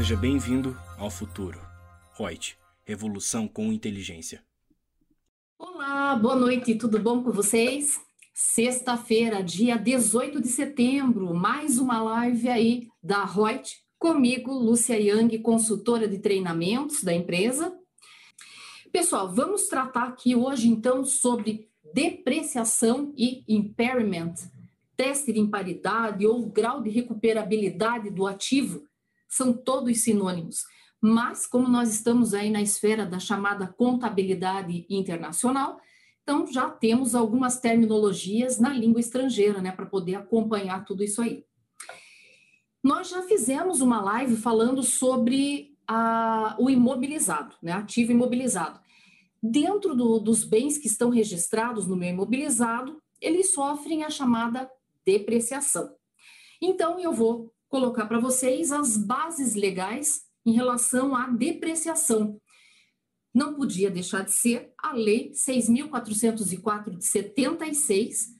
Seja bem-vindo ao futuro. Reut, revolução com inteligência. Olá, boa noite, tudo bom com vocês? Sexta-feira, dia 18 de setembro, mais uma live aí da Reut, comigo, Lúcia Yang, consultora de treinamentos da empresa. Pessoal, vamos tratar aqui hoje então sobre depreciação e impairment, teste de imparidade ou grau de recuperabilidade do ativo, são todos sinônimos. Mas, como nós estamos aí na esfera da chamada contabilidade internacional, então já temos algumas terminologias na língua estrangeira, né, para poder acompanhar tudo isso aí. Nós já fizemos uma live falando sobre a, o imobilizado, né, ativo imobilizado. Dentro do, dos bens que estão registrados no meu imobilizado, eles sofrem a chamada depreciação. Então, eu vou colocar para vocês as bases legais em relação à depreciação. Não podia deixar de ser a Lei 6.404 de 76,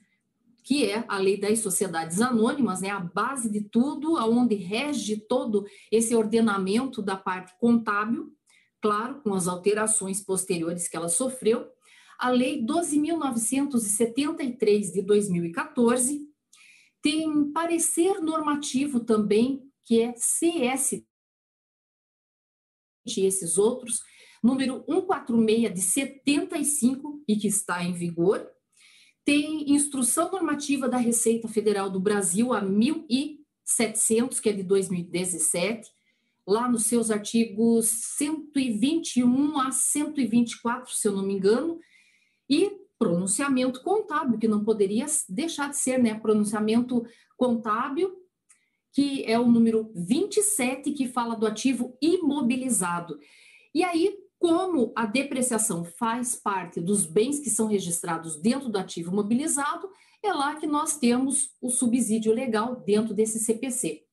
que é a lei das sociedades anônimas, né, a base de tudo, aonde rege todo esse ordenamento da parte contábil, claro, com as alterações posteriores que ela sofreu, a Lei 12.973 de 2014, tem parecer normativo também, que é CS, e esses outros, número 146 de 75 e que está em vigor, tem instrução normativa da Receita Federal do Brasil a 1700, que é de 2017, lá nos seus artigos 121 a 124, se eu não me engano, e pronunciamento contábil, que não poderia deixar de ser, né? Pronunciamento contábil, que é o número 27, que fala do ativo imobilizado. E aí, como a depreciação faz parte dos bens que são registrados dentro do ativo imobilizado, é lá que nós temos o subsídio legal dentro desse CPC.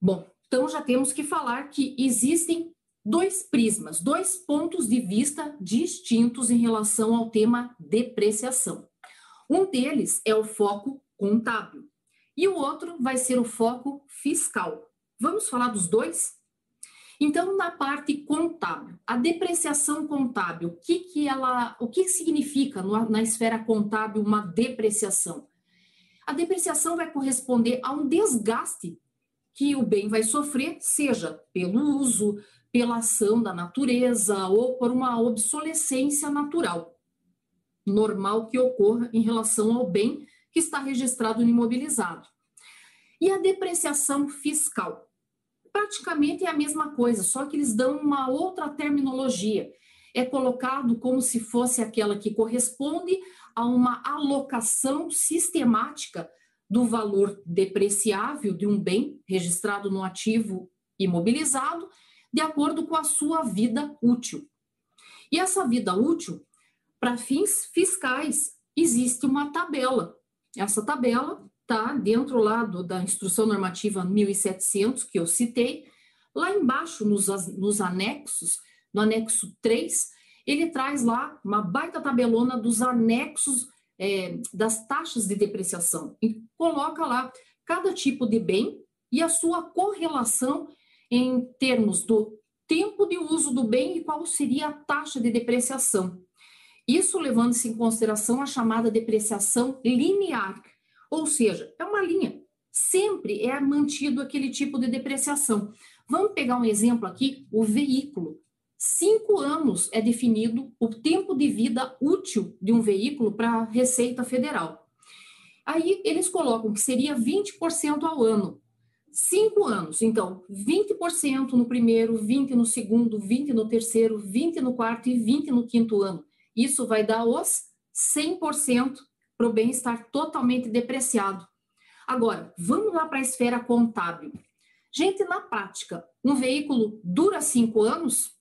Bom, então já temos que falar que existem dois prismas, dois pontos de vista distintos em relação ao tema depreciação. Um deles é o foco contábil e o outro vai ser o foco fiscal. Vamos falar dos dois? Então, na parte contábil, a depreciação contábil, o que, que ela, o que significa na esfera contábil uma depreciação? A depreciação vai corresponder a um desgaste que o bem vai sofrer, seja pelo uso, pela ação da natureza ou por uma obsolescência natural, normal que ocorra em relação ao bem que está registrado no imobilizado. E a depreciação fiscal? Praticamente é a mesma coisa, só que eles dão uma outra terminologia. É colocado como se fosse aquela que corresponde a uma alocação sistemática do valor depreciável de um bem registrado no ativo imobilizado de acordo com a sua vida útil. E essa vida útil, para fins fiscais, existe uma tabela. Essa tabela está dentro lá do, da Instrução Normativa 1700, que eu citei, lá embaixo nos, nos anexos, no anexo 3, ele traz lá uma baita tabelona dos anexos é, das taxas de depreciação e coloca lá cada tipo de bem e a sua correlação em termos do tempo de uso do bem e qual seria a taxa de depreciação. Isso levando-se em consideração a chamada depreciação linear, ou seja, é uma linha. Sempre é mantido aquele tipo de depreciação. Vamos pegar um exemplo aqui: o veículo. Cinco anos é definido o tempo de vida útil de um veículo para a Receita Federal. Aí eles colocam que seria 20% ao ano cinco anos. Então, 20% no primeiro, 20% no segundo, 20% no terceiro, 20% no quarto e 20% no quinto ano. Isso vai dar os 100% para o bem estar totalmente depreciado. Agora, vamos lá para a esfera contábil. Gente, na prática, um veículo dura cinco anos?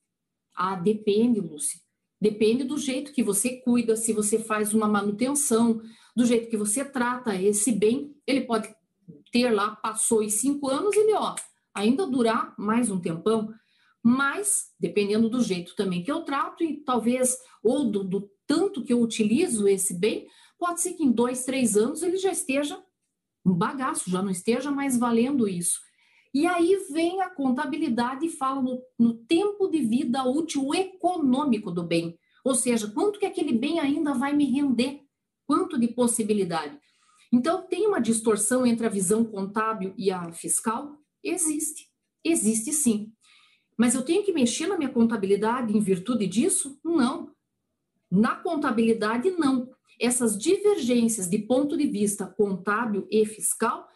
Ah, depende, Lúcia. Depende do jeito que você cuida, se você faz uma manutenção, do jeito que você trata esse bem, ele pode ter lá, passou os cinco anos, ele, ó, ainda durar mais um tempão, mas, dependendo do jeito também que eu trato, e talvez, ou do, do tanto que eu utilizo esse bem, pode ser que em dois, três anos ele já esteja um bagaço, já não esteja mais valendo isso. E aí vem a contabilidade e fala no, no, tempo de vida útil econômico do bem. Ou seja, quanto que aquele bem ainda vai me render? Quanto de possibilidade? Então, tem uma distorção entre a visão contábil e a fiscal? Existe. Existe sim. Mas eu tenho que mexer na minha contabilidade em virtude disso? Não. Na contabilidade, não. Essas divergências de ponto de vista contábil e fiscal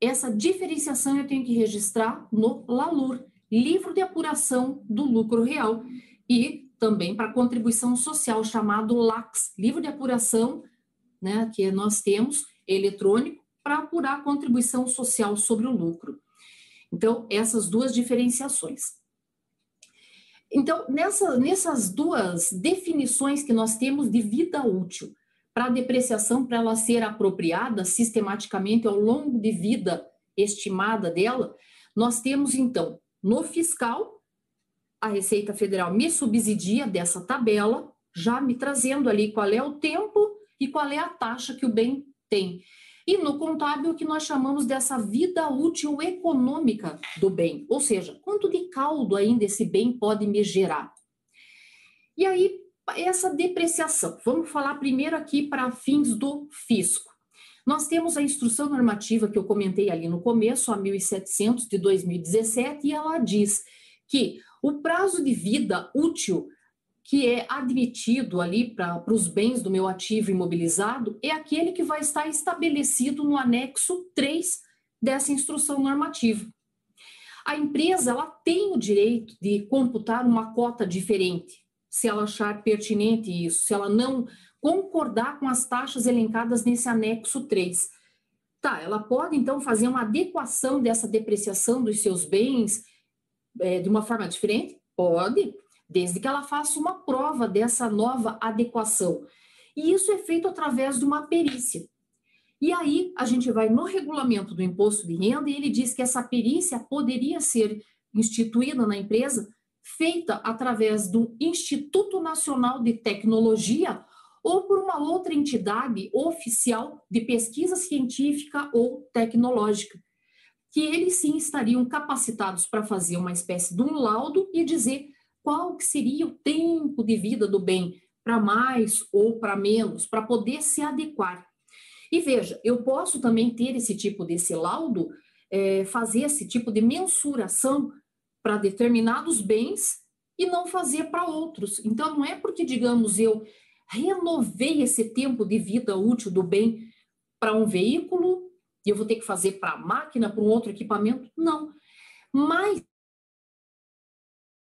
essa diferenciação eu tenho que registrar no LALUR, Livro de Apuração do Lucro Real, e também para contribuição social, chamado LAX, Livro de Apuração, né, que nós temos eletrônico, para apurar a contribuição social sobre o lucro. Então, essas duas diferenciações. Então, nessa, nessas duas definições que nós temos de vida útil, para a depreciação, para ela ser apropriada sistematicamente ao longo de vida estimada dela, nós temos então no fiscal, a Receita Federal me subsidia dessa tabela, já me trazendo ali qual é o tempo e qual é a taxa que o bem tem. E no contábil, o que nós chamamos dessa vida útil econômica do bem, ou seja, quanto de caldo ainda esse bem pode me gerar. E aí, essa depreciação. Vamos falar primeiro aqui para fins do fisco. Nós temos a instrução normativa que eu comentei ali no começo, a 1700 de 2017, e ela diz que o prazo de vida útil que é admitido ali para os bens do meu ativo imobilizado é aquele que vai estar estabelecido no anexo 3 dessa instrução normativa. A empresa ela tem o direito de computar uma cota diferente, se ela achar pertinente isso, se ela não concordar com as taxas elencadas nesse anexo 3. Tá, ela pode então fazer uma adequação dessa depreciação dos seus bens é, de uma forma diferente? Pode, desde que ela faça uma prova dessa nova adequação. E isso é feito através de uma perícia. E aí a gente vai no regulamento do imposto de renda e ele diz que essa perícia poderia ser instituída na empresa feita através do Instituto Nacional de Tecnologia ou por uma outra entidade oficial de pesquisa científica ou tecnológica, que eles sim estariam capacitados para fazer uma espécie de um laudo e dizer qual que seria o tempo de vida do bem, para mais ou para menos, para poder se adequar. E veja, eu posso também ter esse tipo desse laudo, é, fazer esse tipo de mensuração para determinados bens e não fazer para outros. Então, não é porque, digamos, eu renovei esse tempo de vida útil do bem para um veículo e eu vou ter que fazer para a máquina, para um outro equipamento. Não. Mas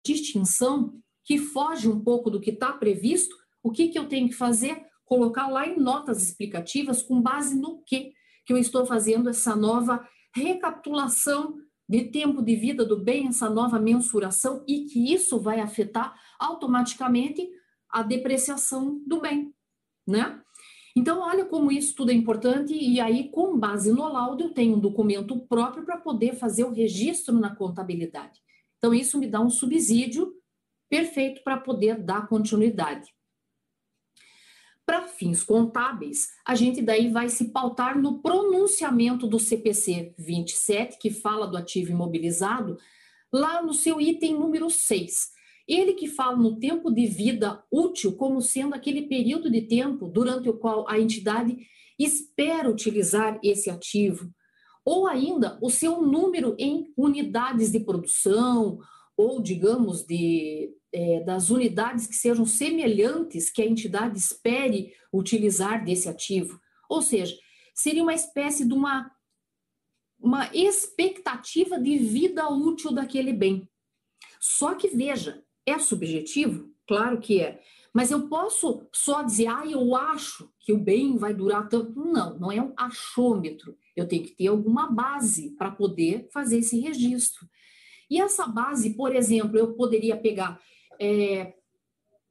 distinção que foge um pouco do que está previsto, o que, que eu tenho que fazer? Colocar lá em notas explicativas com base no que que eu estou fazendo essa nova recapitulação de tempo de vida do bem, essa nova mensuração, e que isso vai afetar automaticamente a depreciação do bem, né? Então, olha como isso tudo é importante, e aí, com base no laudo, eu tenho um documento próprio para poder fazer o registro na contabilidade. Então, isso me dá um subsídio perfeito para poder dar continuidade. Para fins contábeis, a gente daí vai se pautar no pronunciamento do CPC 27, que fala do ativo imobilizado, lá no seu item número 6. Ele que fala no tempo de vida útil como sendo aquele período de tempo durante o qual a entidade espera utilizar esse ativo, ou ainda o seu número em unidades de produção, ou digamos de é, das unidades que sejam semelhantes que a entidade espere utilizar desse ativo. Ou seja, seria uma espécie de uma, uma expectativa de vida útil daquele bem. Só que veja, é subjetivo? Claro que é. Mas eu posso só dizer, ah, eu acho que o bem vai durar tanto. Não, não é um achômetro. Eu tenho que ter alguma base para poder fazer esse registro. E essa base, por exemplo, eu poderia pegar é,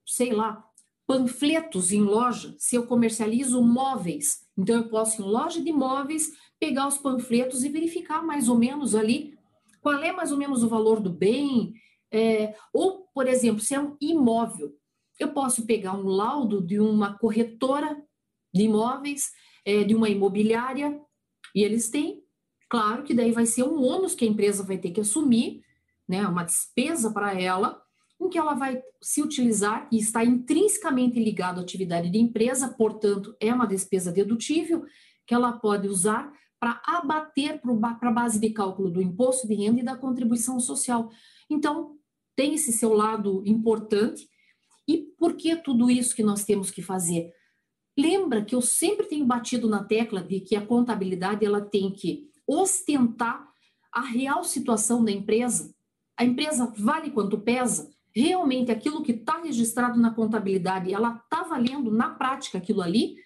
sei lá, panfletos em loja, se eu comercializo móveis. Então, eu posso, em loja de móveis, pegar os panfletos e verificar mais ou menos ali qual é mais ou menos o valor do bem. É, ou, por exemplo, se é um imóvel, eu posso pegar um laudo de uma corretora de imóveis, é, de uma imobiliária, e eles têm Claro que daí vai ser um ônus que a empresa vai ter que assumir, né, uma despesa para ela, em que ela vai se utilizar e está intrinsecamente ligado à atividade de empresa, portanto, é uma despesa dedutível que ela pode usar para abater para a base de cálculo do imposto de renda e da contribuição social. Então, tem esse seu lado importante. E por que tudo isso que nós temos que fazer? Lembra que eu sempre tenho batido na tecla de que a contabilidade ela tem que ostentar a real situação da empresa. A empresa vale quanto pesa? Realmente aquilo que está registrado na contabilidade, ela está valendo na prática aquilo ali?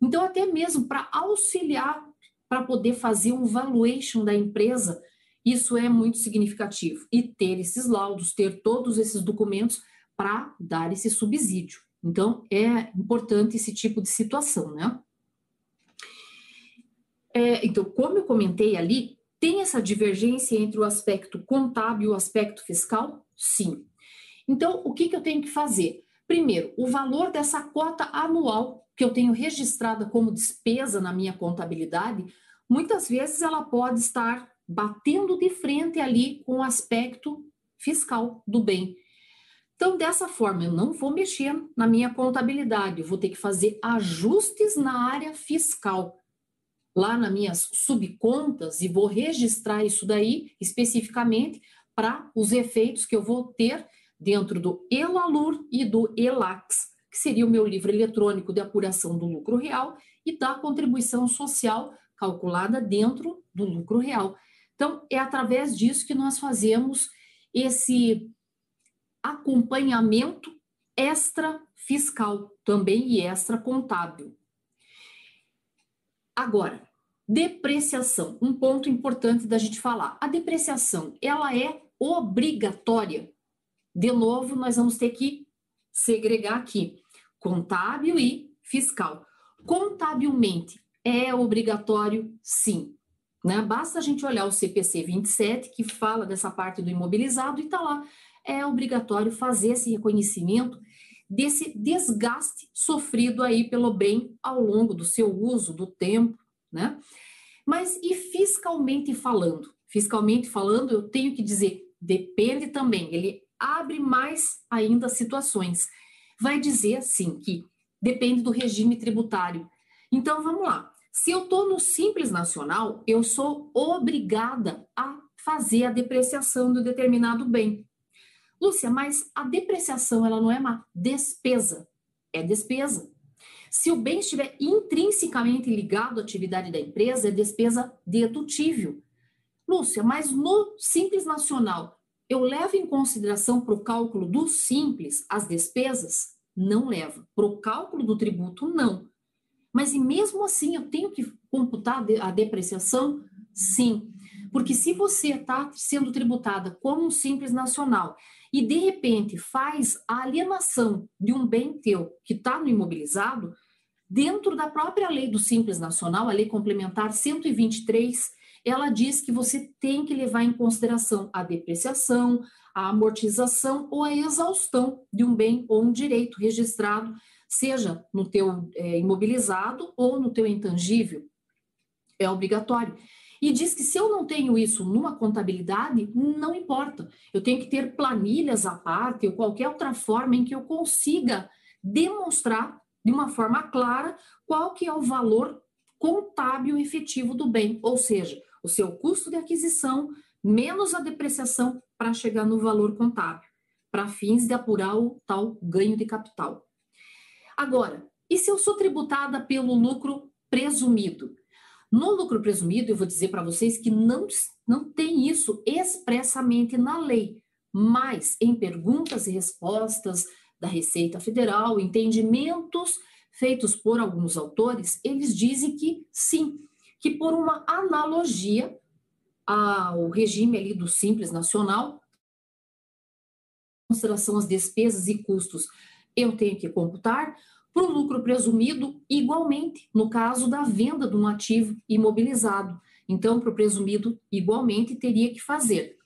Então, até mesmo para auxiliar para poder fazer um valuation da empresa, isso é muito significativo. E ter esses laudos, ter todos esses documentos para dar esse subsídio. Então, é importante esse tipo de situação, né? É, então, como eu comentei ali, tem essa divergência entre o aspecto contábil e o aspecto fiscal? Sim. Então, o que, que eu tenho que fazer? Primeiro, o valor dessa cota anual que eu tenho registrada como despesa na minha contabilidade, muitas vezes ela pode estar batendo de frente ali com o aspecto fiscal do bem. Então, dessa forma, eu não vou mexer na minha contabilidade, eu vou ter que fazer ajustes na área fiscal, lá nas minhas subcontas, e vou registrar isso daí especificamente para os efeitos que eu vou ter dentro do Elalur e do Elax, que seria o meu livro eletrônico de apuração do lucro real e da contribuição social calculada dentro do lucro real. Então, é através disso que nós fazemos esse acompanhamento extra fiscal também e extra contábil. Agora, depreciação, um ponto importante da gente falar. A depreciação, ela é obrigatória de novo, nós vamos ter que segregar aqui contábil e fiscal. Contabilmente é obrigatório, sim. Né? Basta a gente olhar o CPC 27, que fala dessa parte do imobilizado, e está lá. É obrigatório fazer esse reconhecimento desse desgaste sofrido aí pelo bem ao longo do seu uso, do tempo, né? Mas e fiscalmente falando? Fiscalmente falando, eu tenho que dizer, depende também. Ele abre mais ainda situações. Vai dizer assim que depende do regime tributário. Então vamos lá. Se eu estou no Simples Nacional, eu sou obrigada a fazer a depreciação do determinado bem. Lúcia, mas a depreciação ela não é uma despesa, é despesa. Se o bem estiver intrinsecamente ligado à atividade da empresa, é despesa dedutível. Lúcia, mas no Simples Nacional, eu levo em consideração para o cálculo do simples as despesas? Não levo. Para o cálculo do tributo, não. Mas e mesmo assim eu tenho que computar a depreciação? Sim. Porque se você está sendo tributada como um simples nacional e de repente faz a alienação de um bem teu que está no imobilizado, dentro da própria lei do simples nacional, a lei complementar 123, ela diz que você tem que levar em consideração a depreciação, a amortização ou a exaustão de um bem ou um direito registrado, seja no teu é, imobilizado ou no teu intangível. É obrigatório. E diz que se eu não tenho isso numa contabilidade, não importa. Eu tenho que ter planilhas à parte ou qualquer outra forma em que eu consiga demonstrar de uma forma clara qual que é o valor contábil efetivo do bem, ou seja, o seu custo de aquisição menos a depreciação para chegar no valor contábil, para fins de apurar o tal ganho de capital. Agora, e se eu sou tributada pelo lucro presumido? No lucro presumido, eu vou dizer para vocês que não, não tem isso expressamente na lei, mas em perguntas e respostas da Receita Federal, entendimentos feitos por alguns autores, eles dizem que sim, que por uma analogia ao regime ali do Simples Nacional, consideração as despesas e custos, eu tenho que computar para o lucro presumido igualmente, no caso da venda de um ativo imobilizado. Então, para o presumido, igualmente, teria que fazer.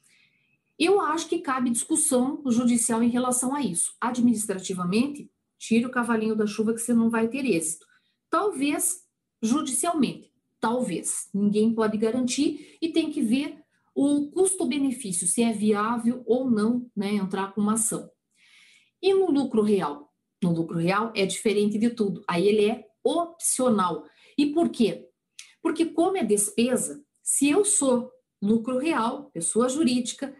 Eu acho que cabe discussão judicial em relação a isso. Administrativamente, tire o cavalinho da chuva que você não vai ter êxito. Talvez judicialmente, Talvez. Ninguém pode garantir e tem que ver o custo-benefício, se é viável ou não né, entrar com uma ação. E no lucro real? No lucro real é diferente de tudo. Aí ele é opcional. E por quê? Porque, como é despesa, se eu sou lucro real, pessoa jurídica,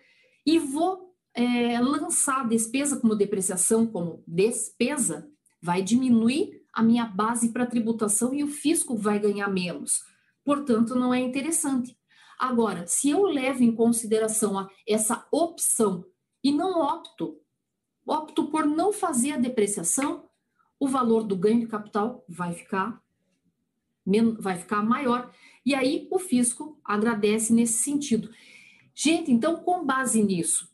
e vou é, lançar a despesa como depreciação, como despesa, vai diminuir a minha base para tributação e o fisco vai ganhar menos. Portanto, não é interessante. Agora, se eu levo em consideração a, essa opção e não opto, opto por não fazer a depreciação, o valor do ganho de capital vai ficar vai ficar maior e aí o fisco agradece nesse sentido. Gente, então com base nisso,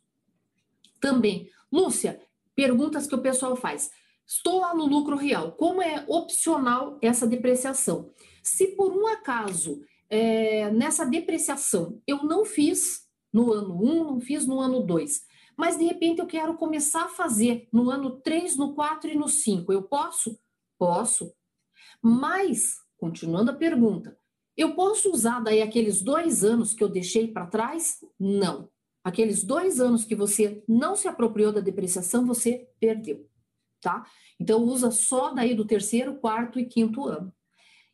também, Lúcia, perguntas que o pessoal faz. Estou lá no lucro real, como é opcional essa depreciação? Se por um acaso é, nessa depreciação eu não fiz no ano 1, um, não fiz no ano 2, mas de repente eu quero começar a fazer no ano 3, no 4 e no 5, eu posso? Posso. Mas, continuando a pergunta, eu posso usar daí aqueles dois anos que eu deixei para trás? Não. Aqueles dois anos que você não se apropriou da depreciação, você perdeu, tá? Então, usa só daí do terceiro, quarto e quinto ano.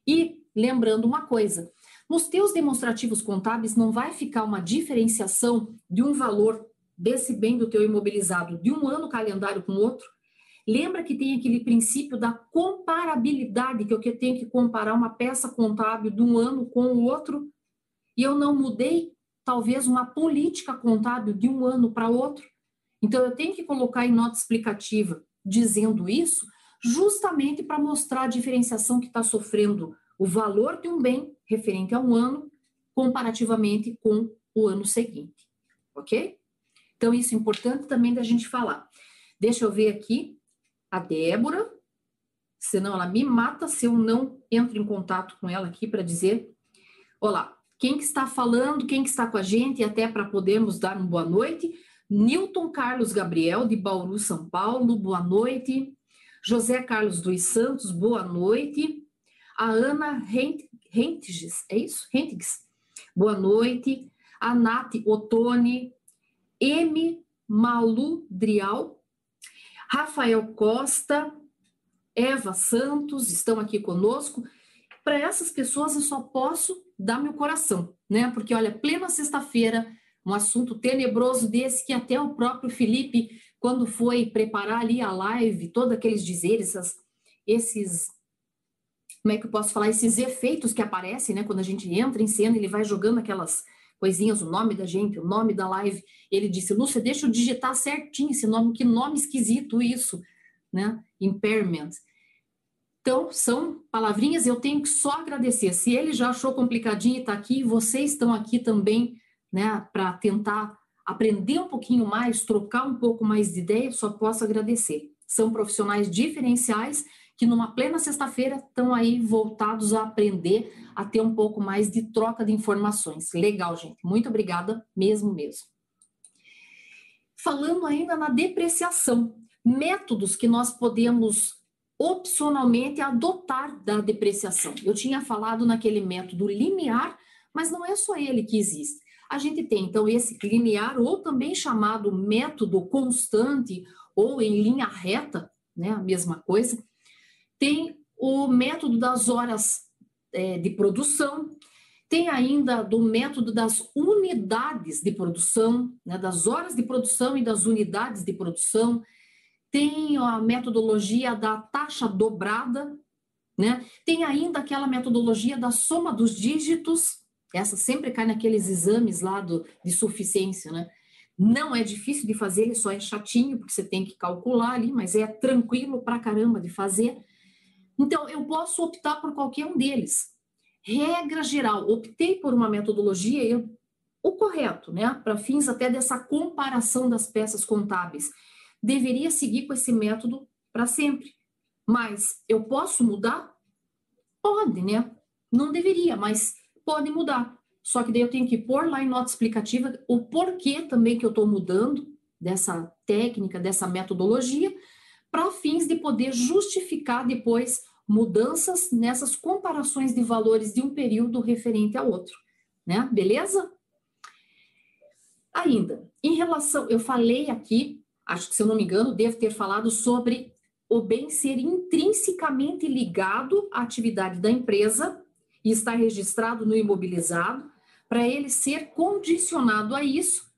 E lembrando uma coisa, nos teus demonstrativos contábeis não vai ficar uma diferenciação de um valor desse bem do teu imobilizado de um ano calendário com outro? Lembra que tem aquele princípio da comparabilidade, que eu tenho que comparar uma peça contábil de um ano com o outro, e eu não mudei, talvez, uma política contábil de um ano para outro. Então, eu tenho que colocar em nota explicativa dizendo isso, justamente para mostrar a diferenciação que está sofrendo o valor de um bem referente a um ano, comparativamente com o ano seguinte. Ok? Então, isso é importante também da gente falar. Deixa eu ver aqui a Débora, senão ela me mata se eu não entro em contato com ela aqui para dizer: Olá, quem que está falando, quem que está com a gente, e até para podermos dar uma boa noite. Newton Carlos Gabriel, de Bauru, São Paulo, boa noite. José Carlos dos Santos, boa noite. A Ana Rentges, é isso? Rentges, boa noite. A Nath Otone, M. Maludrial, Rafael Costa, Eva Santos estão aqui conosco. Para essas pessoas eu só posso dar meu coração, né? Porque olha, plena sexta-feira, um assunto tenebroso desse que até o próprio Felipe, quando foi preparar ali a live, todos aqueles dizeres, essas, esses como é que eu posso falar, esses efeitos que aparecem, né? Quando a gente entra em cena, ele vai jogando aquelas coisinhas, o nome da gente, o nome da live. Ele disse, Lúcia, deixa eu digitar certinho esse nome, que nome esquisito isso, né? Impairment. Então, são palavrinhas, eu tenho que só agradecer. Se ele já achou complicadinho e está aqui, vocês estão aqui também, né, para tentar aprender um pouquinho mais, trocar um pouco mais de ideia, só posso agradecer. São profissionais diferenciais que numa plena sexta-feira estão aí voltados a aprender, a ter um pouco mais de troca de informações. Legal, gente. Muito obrigada, mesmo mesmo. Falando ainda na depreciação, métodos que nós podemos opcionalmente adotar da depreciação. Eu tinha falado naquele método linear, mas não é só ele que existe. A gente tem então esse linear ou também chamado método constante ou em linha reta, né, a mesma coisa, tem o método das horas é, de produção, tem ainda do método das unidades de produção, né, das horas de produção e das unidades de produção, tem a metodologia da taxa dobrada, né? tem ainda aquela metodologia da soma dos dígitos, essa sempre cai naqueles exames lá do, de suficiência, né? Não é difícil de fazer, ele só é chatinho, porque você tem que calcular ali, mas é tranquilo pra caramba de fazer. Então, eu posso optar por qualquer um deles. Regra geral, optei por uma metodologia, eu, o correto, né? Para fins até dessa comparação das peças contábeis. Deveria seguir com esse método para sempre. Mas eu posso mudar? Pode, né? Não deveria, mas pode mudar. Só que daí eu tenho que pôr lá em nota explicativa o porquê também que eu estou mudando dessa técnica, dessa metodologia, para fins de poder justificar depois mudanças nessas comparações de valores de um período referente ao outro, né? Beleza? Ainda, em relação, eu falei aqui, acho que se eu não me engano, devo ter falado sobre o bem ser intrinsecamente ligado à atividade da empresa e estar registrado no imobilizado, para ele ser condicionado a isso,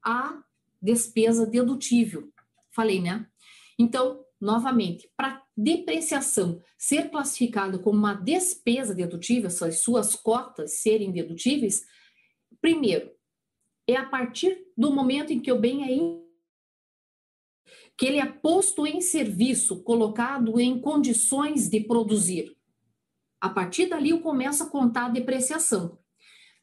a despesa dedutível. Falei, né? Então, novamente, para depreciação ser classificada como uma despesa dedutível, as suas cotas serem dedutíveis, primeiro, é a partir do momento em que o bem é que ele é posto em serviço, colocado em condições de produzir. A partir dali eu começo a contar a depreciação.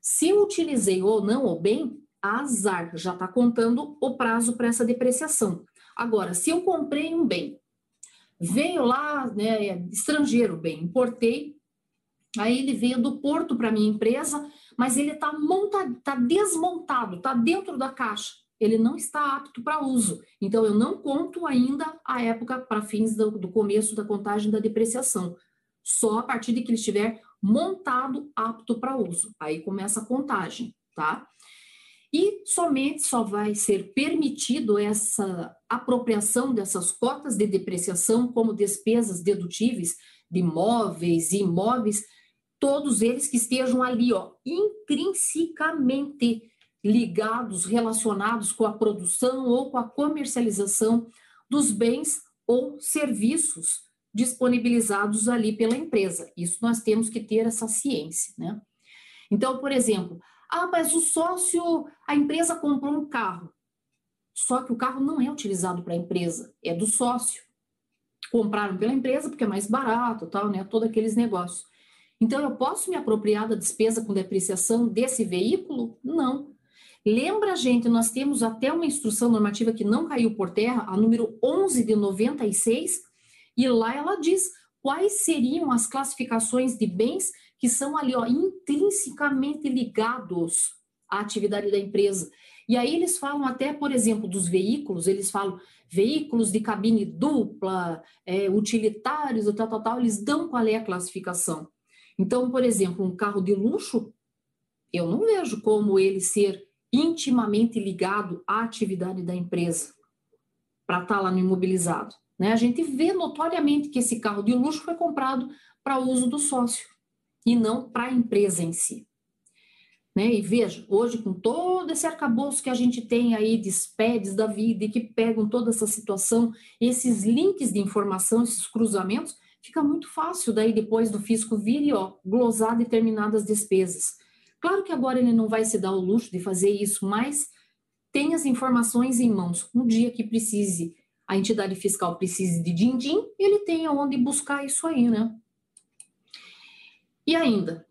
Se eu utilizei ou não o bem, azar, já está contando o prazo para essa depreciação. Agora, se eu comprei um bem, veio lá, né, estrangeiro bem, importei, aí ele veio do porto para minha empresa, mas ele está montado, está desmontado, está dentro da caixa. Ele não está apto para uso. Então, eu não conto ainda a época para fins do, do começo da contagem da depreciação. Só a partir de que ele estiver montado, apto para uso. Aí começa a contagem, tá? E somente só vai ser permitido essa apropriação dessas cotas de depreciação como despesas dedutíveis de móveis e imóveis, todos eles que estejam ali, ó, intrinsecamente ligados, relacionados com a produção ou com a comercialização dos bens ou serviços disponibilizados ali pela empresa. Isso nós temos que ter essa ciência, né? Então, por exemplo, ah, mas o sócio, a empresa comprou um carro. Só que o carro não é utilizado para a empresa, é do sócio. Compraram pela empresa porque é mais barato, tal, né? Todos aqueles negócios. Então, eu posso me apropriar da despesa com depreciação desse veículo? Não. Lembra, gente, nós temos até uma instrução normativa que não caiu por terra, a número 11 de 96, e lá ela diz quais seriam as classificações de bens que são ali, ó, intrinsecamente ligados à atividade da empresa. E aí eles falam até, por exemplo, dos veículos, eles falam veículos de cabine dupla, é, utilitários, tal, tal, tal, eles dão qual é a classificação. Então, por exemplo, um carro de luxo, eu não vejo como ele ser intimamente ligado à atividade da empresa para estar tá lá no imobilizado. Né? A gente vê notoriamente que esse carro de luxo foi comprado para uso do sócio e não para a empresa em si. Né? E veja, hoje com todo esse arcabouço que a gente tem aí de SPEDs da vida e que pegam toda essa situação, esses links de informação, esses cruzamentos, fica muito fácil daí depois do fisco vir e ó, glosar determinadas despesas. Claro que agora ele não vai se dar o luxo de fazer isso, mas tem as informações em mãos. Um dia que precise a entidade fiscal precise de din-din, ele tem aonde buscar isso aí, né? E ainda,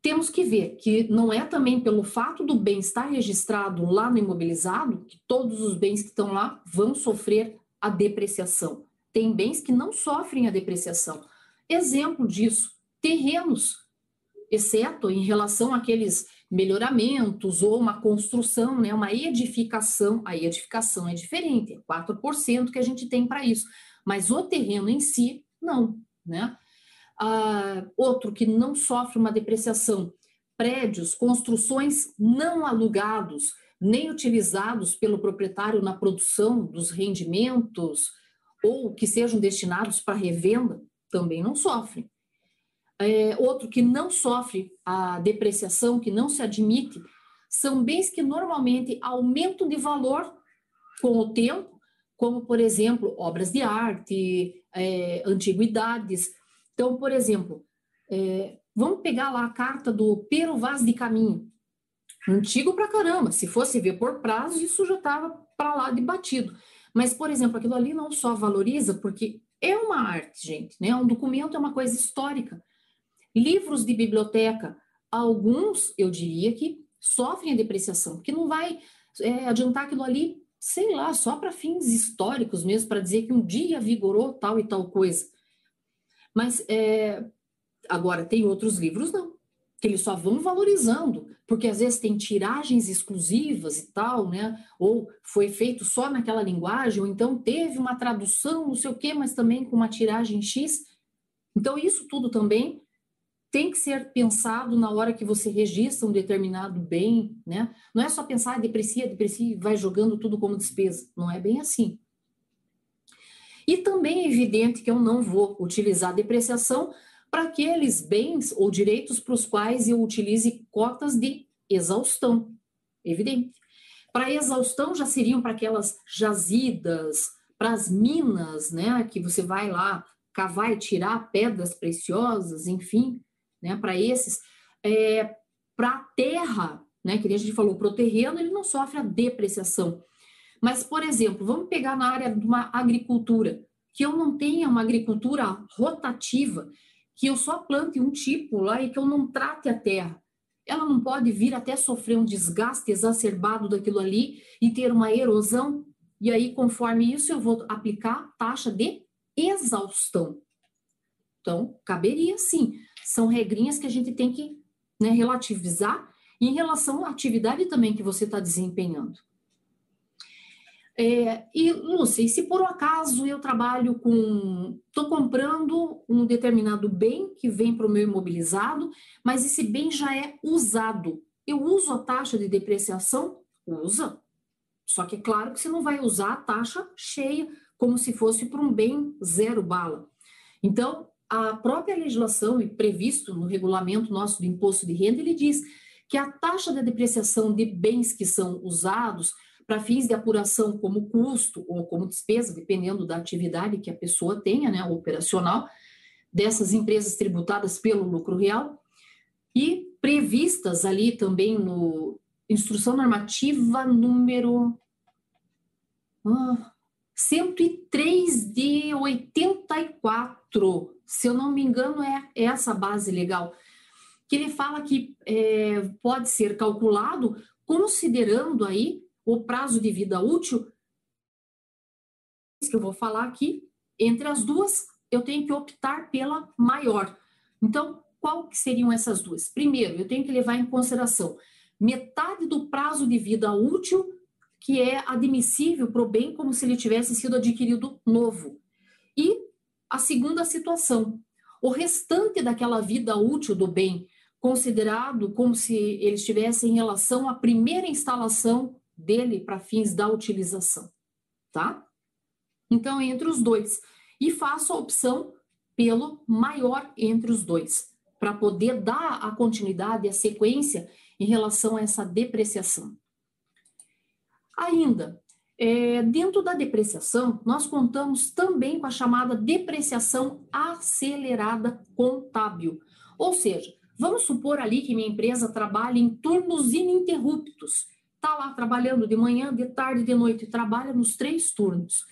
temos que ver que não é também pelo fato do bem estar registrado lá no imobilizado que todos os bens que estão lá vão sofrer a depreciação. Tem bens que não sofrem a depreciação. Exemplo disso, terrenos, exceto em relação àqueles melhoramentos ou uma construção, né, uma edificação, a edificação é diferente, é 4% que a gente tem para isso, mas o terreno em si, não, né? Outro que não sofre uma depreciação, prédios, construções não alugados, nem utilizados pelo proprietário na produção dos rendimentos ou que sejam destinados para revenda, também não sofrem. É, outro que não sofre a depreciação, que não se admite, são bens que normalmente aumentam de valor com o tempo, como, por exemplo, obras de arte, é, antiguidades. Então, por exemplo, é, vamos pegar lá a carta do Pero Vaz de Caminho. Antigo pra caramba. Se fosse ver por prazo, isso já estava para lá de batido. Mas, por exemplo, aquilo ali não só valoriza, porque é uma arte, gente, né? Um documento é uma coisa histórica. Livros de biblioteca, alguns, eu diria que sofrem a depreciação, porque não vai é, adiantar aquilo ali, sei lá, só para fins históricos mesmo, para dizer que um dia vigorou tal e tal coisa. Mas é, agora tem outros livros não, que eles só vão valorizando, porque às vezes tem tiragens exclusivas e tal, né? Ou foi feito só naquela linguagem, ou então teve uma tradução, não sei o quê, mas também com uma tiragem X Então, isso tudo também tem que ser pensado na hora que você registra um determinado bem, né? Não é só pensar, ah, deprecia, deprecia e vai jogando tudo como despesa. Não é bem assim. E também é evidente que eu não vou utilizar depreciação para aqueles bens ou direitos para os quais eu utilize cotas de exaustão. Evidente. Para exaustão já seriam para aquelas jazidas, para as minas, né, que você vai lá cavar e tirar pedras preciosas, enfim, né, para esses, é, para a terra, né, que a gente falou, para o terreno, ele não sofre a depreciação. Mas, por exemplo, vamos pegar na área de uma agricultura, que eu não tenha uma agricultura rotativa, que eu só plante um tipo lá e que eu não trate a terra. Ela não pode vir até sofrer um desgaste exacerbado daquilo ali e ter uma erosão. E aí, conforme isso, eu vou aplicar taxa de exaustão. Então, caberia sim são regrinhas que a gente tem que né, relativizar em relação à atividade também que você está desempenhando. É, e, Lúcia, e se por um acaso eu trabalho com. Estou comprando um determinado bem que vem para o meu imobilizado, mas esse bem já é usado. Eu uso a taxa de depreciação? Usa. Só que é claro que você não vai usar a taxa cheia, como se fosse para um bem zero bala. Então, a própria legislação e previsto no regulamento nosso do imposto de renda, ele diz que a taxa de depreciação de bens que são usados para fins de apuração como custo ou como despesa, dependendo da atividade que a pessoa tenha, né, operacional, dessas empresas tributadas pelo lucro real, e previstas ali também no Instrução Normativa número ah, 103 de 84, se eu não me engano, é essa base legal, que ele fala que é, pode ser calculado considerando aí o prazo de vida útil, que eu vou falar aqui, entre as duas, eu tenho que optar pela maior. Então, qual que seriam essas duas? Primeiro, eu tenho que levar em consideração metade do prazo de vida útil que é admissível para o bem como se ele tivesse sido adquirido novo. E a segunda situação, o restante daquela vida útil do bem, considerado como se ele estivesse em relação à primeira instalação dele para fins da utilização, tá? Então, entre os dois. E faço a opção pelo maior entre os dois, para poder dar a continuidade a sequência em relação a essa depreciação. Ainda, é, dentro da depreciação, nós contamos também com a chamada depreciação acelerada contábil. Ou seja, vamos supor ali que minha empresa trabalha em turnos ininterruptos. Está lá trabalhando de manhã, de tarde, de noite, trabalha nos três turnos.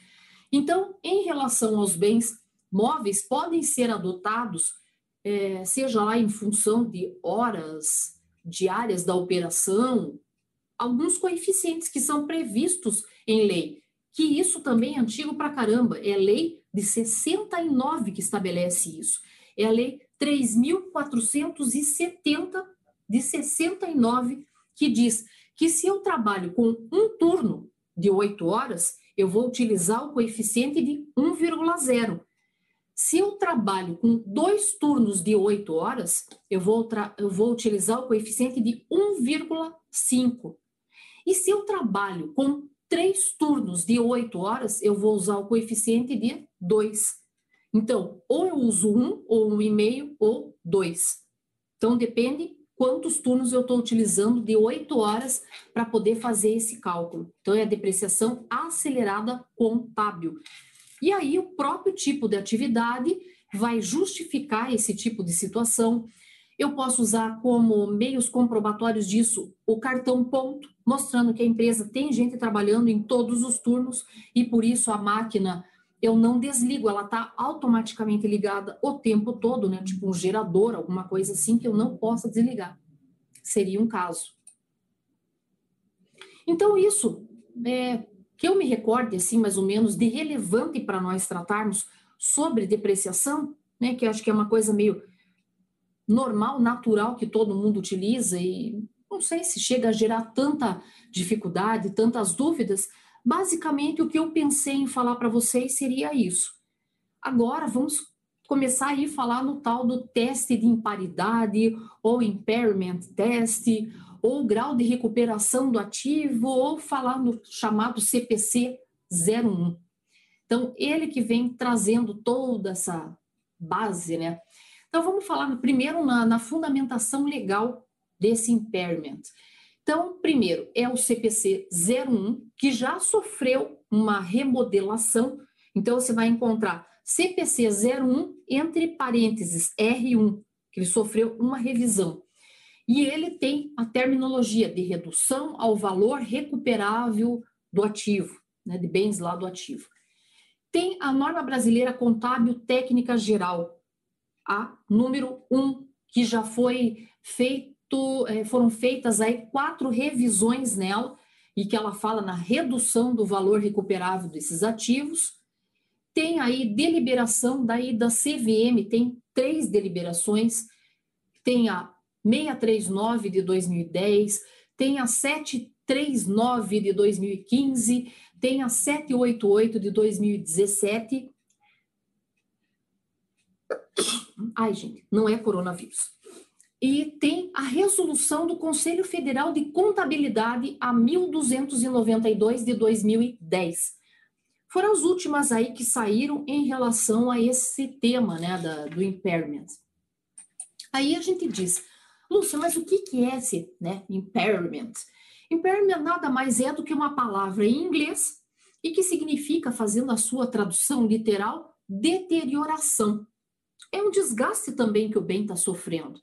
Então, em relação aos bens móveis, podem ser adotados, é, seja lá em função de horas diárias da operação, alguns coeficientes que são previstos em lei, que isso também é antigo para caramba, é lei de 69 que estabelece isso. É a lei 3.470 de 69 que diz que se eu trabalho com um turno de oito horas, eu vou utilizar o coeficiente de 1,0. Se eu trabalho com dois turnos de oito horas, eu vou, eu vou utilizar o coeficiente de 1,5. E se eu trabalho com três turnos de oito horas, eu vou usar o coeficiente de 2. Então, ou eu uso um, ou um e meio, ou dois. Então, depende quantos turnos eu estou utilizando de oito horas para poder fazer esse cálculo. Então, é a depreciação acelerada contábil. E aí, o próprio tipo de atividade vai justificar esse tipo de situação. Eu posso usar como meios comprobatórios disso o cartão ponto, mostrando que a empresa tem gente trabalhando em todos os turnos e por isso a máquina eu não desligo, ela está automaticamente ligada o tempo todo, né? Tipo um gerador, alguma coisa assim que eu não possa desligar. Seria um caso. Então, isso é, que eu me recorde, assim, mais ou menos, de relevante para nós tratarmos sobre depreciação, né? Que acho que é uma coisa meio normal, natural que todo mundo utiliza e não sei se chega a gerar tanta dificuldade, tantas dúvidas. Basicamente, o que eu pensei em falar para vocês seria isso. Agora, vamos começar a ir falar no tal do teste de imparidade, ou impairment test, ou grau de recuperação do ativo, ou falar no chamado CPC 01. Então, ele que vem trazendo toda essa base, né? Então, vamos falar primeiro na, na fundamentação legal desse impairment. Então, primeiro, é o CPC 01, que já sofreu uma remodelação. Então, você vai encontrar CPC 01 entre parênteses R1, que ele sofreu uma revisão. E ele tem a terminologia de redução ao valor recuperável do ativo, né, de bens lá do ativo. Tem a norma brasileira contábil técnica geral, a número 1, que já foi feito, é, foram feitas aí quatro revisões nela, e que ela fala na redução do valor recuperável desses ativos. Tem aí deliberação daí da CVM, tem três deliberações, tem a 639 de 2010, tem a 739 de 2015, tem a 788 de 2017. Ai, gente, não é coronavírus. E tem a resolução do Conselho Federal de Contabilidade a 1292 de 2010. Foram as últimas aí que saíram em relação a esse tema, né, da, do impairment. Aí a gente diz, Lúcia, mas o que, que é esse né, impairment? Impairment nada mais é do que uma palavra em inglês e que significa, fazendo a sua tradução literal, deterioração. É um desgaste também que o bem está sofrendo.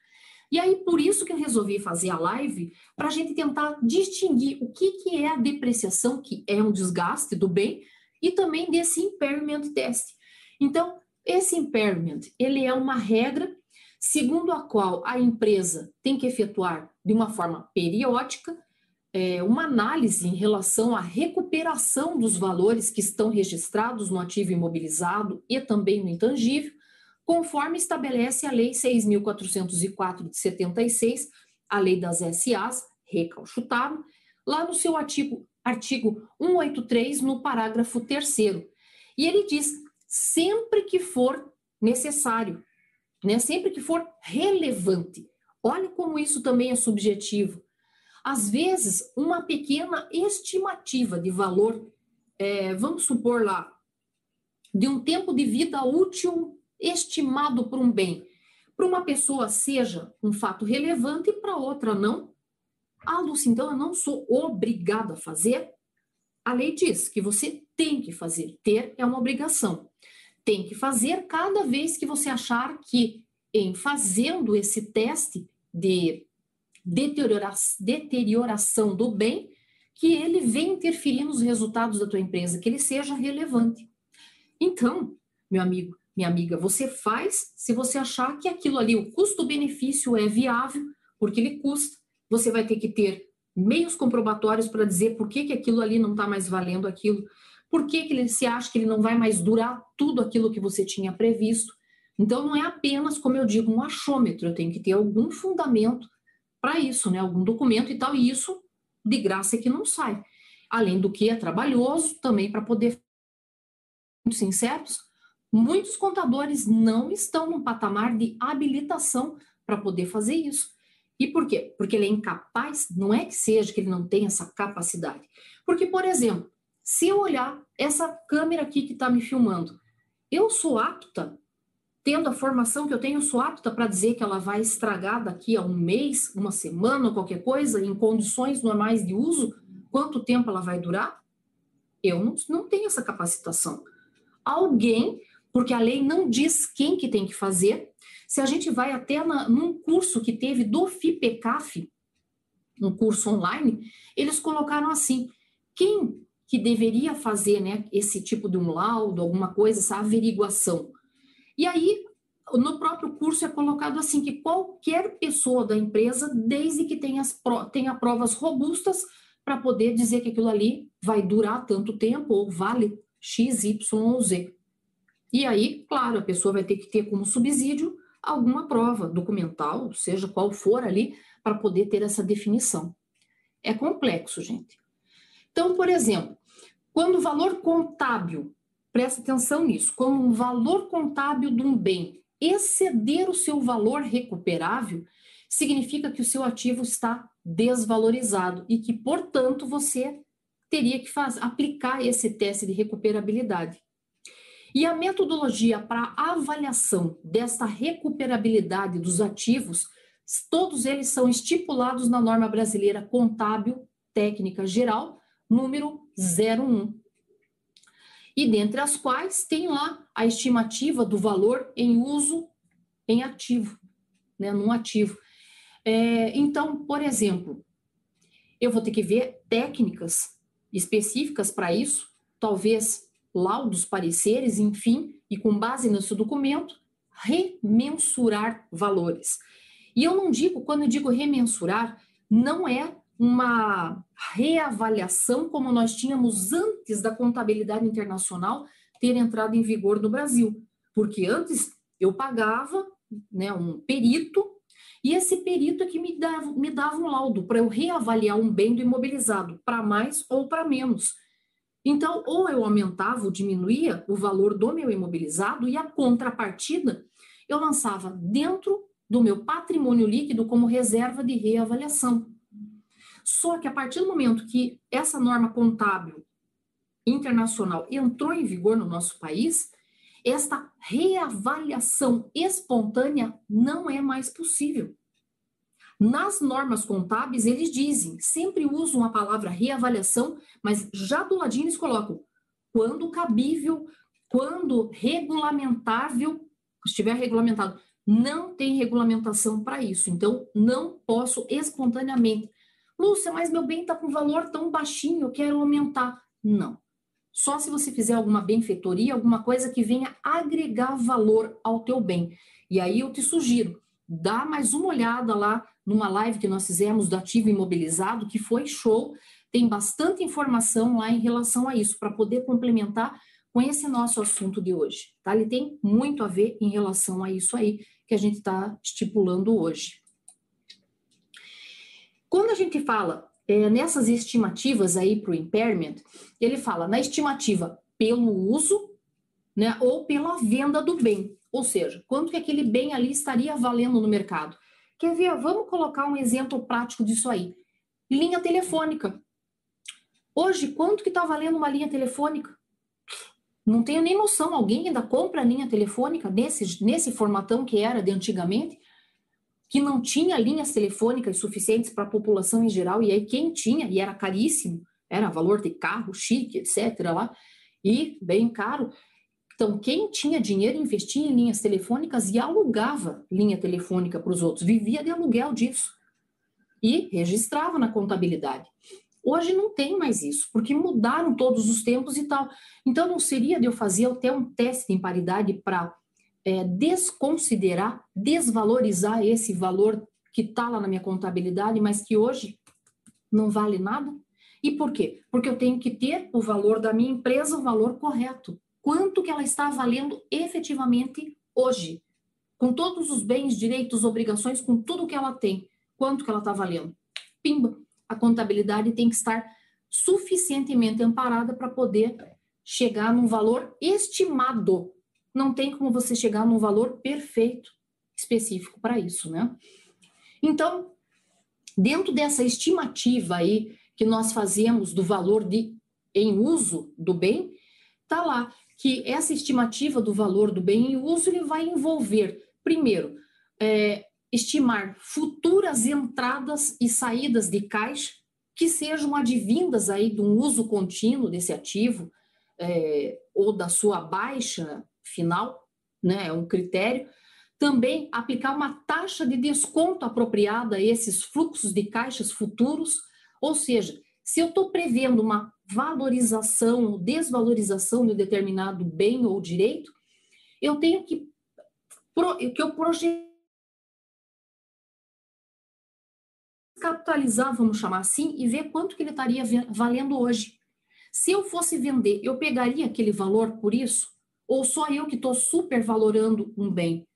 E aí, por isso que eu resolvi fazer a live, para a gente tentar distinguir o que, que é a depreciação, que é um desgaste do bem, e também desse impairment test. Então, esse impairment, ele é uma regra segundo a qual a empresa tem que efetuar de uma forma periódica é, uma análise em relação à recuperação dos valores que estão registrados no ativo imobilizado e também no intangível, conforme estabelece a Lei 6.404 de 76, a Lei das SAs, recalchutado, lá no seu artigo, artigo 183, no parágrafo 3. E ele diz: sempre que for necessário, né? Sempre que for relevante. Olha como isso também é subjetivo. Às vezes, uma pequena estimativa de valor, é, vamos supor lá, de um tempo de vida útil estimado por um bem, para uma pessoa seja um fato relevante e para outra não. Ah, Lúcia, então eu não sou obrigada a fazer? A lei diz que você tem que fazer. Ter é uma obrigação tem que fazer cada vez que você achar que, em fazendo esse teste de deterioração do bem, que ele vem interferir nos resultados da tua empresa, que ele seja relevante. Então, meu amigo, minha amiga, você faz se você achar que aquilo ali, o custo-benefício é viável, porque ele custa. Você vai ter que ter meios comprobatórios para dizer por que, que aquilo ali não está mais valendo aquilo. Por que, que ele se acha que ele não vai mais durar tudo aquilo que você tinha previsto? Então, não é apenas, como eu digo, um achômetro, eu tenho que ter algum fundamento para isso, né? algum documento e tal, e isso de graça é que não sai. Além do que é trabalhoso também para poder. Muito sinceros, muitos contadores não estão no patamar de habilitação para poder fazer isso. E por quê? Porque ele é incapaz, não é que seja que ele não tem essa capacidade. Porque, por exemplo, se eu olhar essa câmera aqui que está me filmando, eu sou apta, tendo a formação que eu tenho, eu sou apta para dizer que ela vai estragar daqui a um mês, uma semana, qualquer coisa, em condições normais de uso, quanto tempo ela vai durar? Eu não, não tenho essa capacitação. Alguém, porque a lei não diz quem que tem que fazer, se a gente vai até na, num curso que teve do FIPECAF, um curso online, eles colocaram assim, quem que deveria fazer né, esse tipo de um laudo, alguma coisa, essa averiguação. E aí, no próprio curso é colocado assim, que qualquer pessoa da empresa, desde que tenha, as, tenha provas robustas para poder dizer que aquilo ali vai durar tanto tempo ou vale X, Y ou Z. E aí, claro, a pessoa vai ter que ter como subsídio alguma prova documental, seja qual for ali, para poder ter essa definição. É complexo, gente. Então, por exemplo, quando o valor contábil, presta atenção nisso, quando um valor contábil de um bem exceder o seu valor recuperável, significa que o seu ativo está desvalorizado e que, portanto, você teria que faz, aplicar esse teste de recuperabilidade. E a metodologia para avaliação desta recuperabilidade dos ativos, todos eles são estipulados na norma brasileira contábil técnica geral, número 01. E dentre as quais tem lá a estimativa do valor em uso em ativo, né, num ativo. É, então, por exemplo, eu vou ter que ver técnicas específicas para isso, talvez laudos, pareceres, enfim, e com base nesse documento, remensurar valores. E eu não digo, quando eu digo remensurar, não é uma reavaliação como nós tínhamos antes da contabilidade internacional ter entrado em vigor no Brasil. Porque antes eu pagava né, um perito e esse perito é que me dava, me dava um laudo para eu reavaliar um bem do imobilizado, para mais ou para menos. Então, ou eu aumentava ou diminuía o valor do meu imobilizado e a contrapartida eu lançava dentro do meu patrimônio líquido como reserva de reavaliação. Só que a partir do momento que essa norma contábil internacional entrou em vigor no nosso país, esta reavaliação espontânea não é mais possível. Nas normas contábeis, eles dizem, sempre usam a palavra reavaliação, mas já do ladinho eles colocam quando cabível, quando regulamentável, estiver regulamentado. Não tem regulamentação para isso, então não posso espontaneamente. Lúcia, mas meu bem está com valor tão baixinho, eu quero aumentar. Não. Só se você fizer alguma benfeitoria, alguma coisa que venha agregar valor ao teu bem. E aí eu te sugiro, dá mais uma olhada lá numa live que nós fizemos do ativo imobilizado, que foi show. Tem bastante informação lá em relação a isso, para poder complementar com esse nosso assunto de hoje. Tá? Ele tem muito a ver em relação a isso aí que a gente está estipulando hoje. Quando a gente fala é, nessas estimativas aí para o impairment, ele fala na estimativa pelo uso né, ou pela venda do bem. Ou seja, quanto que aquele bem ali estaria valendo no mercado. Quer ver? Vamos colocar um exemplo prático disso aí. Linha telefônica. Hoje, quanto que está valendo uma linha telefônica? Não tenho nem noção. Alguém ainda compra linha telefônica nesse, nesse formatão que era de antigamente? Que não tinha linhas telefônicas suficientes para a população em geral, e aí quem tinha, e era caríssimo, era valor de carro, chique, etc. lá, e bem caro, então, quem tinha dinheiro investia em linhas telefônicas e alugava linha telefônica para os outros, vivia de aluguel disso e registrava na contabilidade. Hoje não tem mais isso, porque mudaram todos os tempos e tal. Então, não seria de eu fazer até um teste em paridade para é, desconsiderar, desvalorizar esse valor que está lá na minha contabilidade, mas que hoje não vale nada? E por quê? Porque eu tenho que ter o valor da minha empresa, o valor correto quanto que ela está valendo efetivamente hoje, com todos os bens, direitos, obrigações, com tudo que ela tem, quanto que ela está valendo. Pimba, a contabilidade tem que estar suficientemente amparada para poder chegar num valor estimado. Não tem como você chegar num valor perfeito específico para isso, né? Então, dentro dessa estimativa aí que nós fazemos do valor de em uso do bem, tá lá que essa estimativa do valor do bem em uso ele vai envolver, primeiro, é, estimar futuras entradas e saídas de caixa que sejam advindas aí de um uso contínuo desse ativo é, ou da sua baixa final, né, é um critério. Também aplicar uma taxa de desconto apropriada a esses fluxos de caixas futuros, ou seja, se eu estou prevendo uma valorização ou desvalorização de um determinado bem ou direito, eu tenho que, que eu projetar capitalizar, vamos chamar assim, e ver quanto que ele estaria valendo hoje. Se eu fosse vender, eu pegaria aquele valor por isso? Ou só eu que estou supervalorando um bem?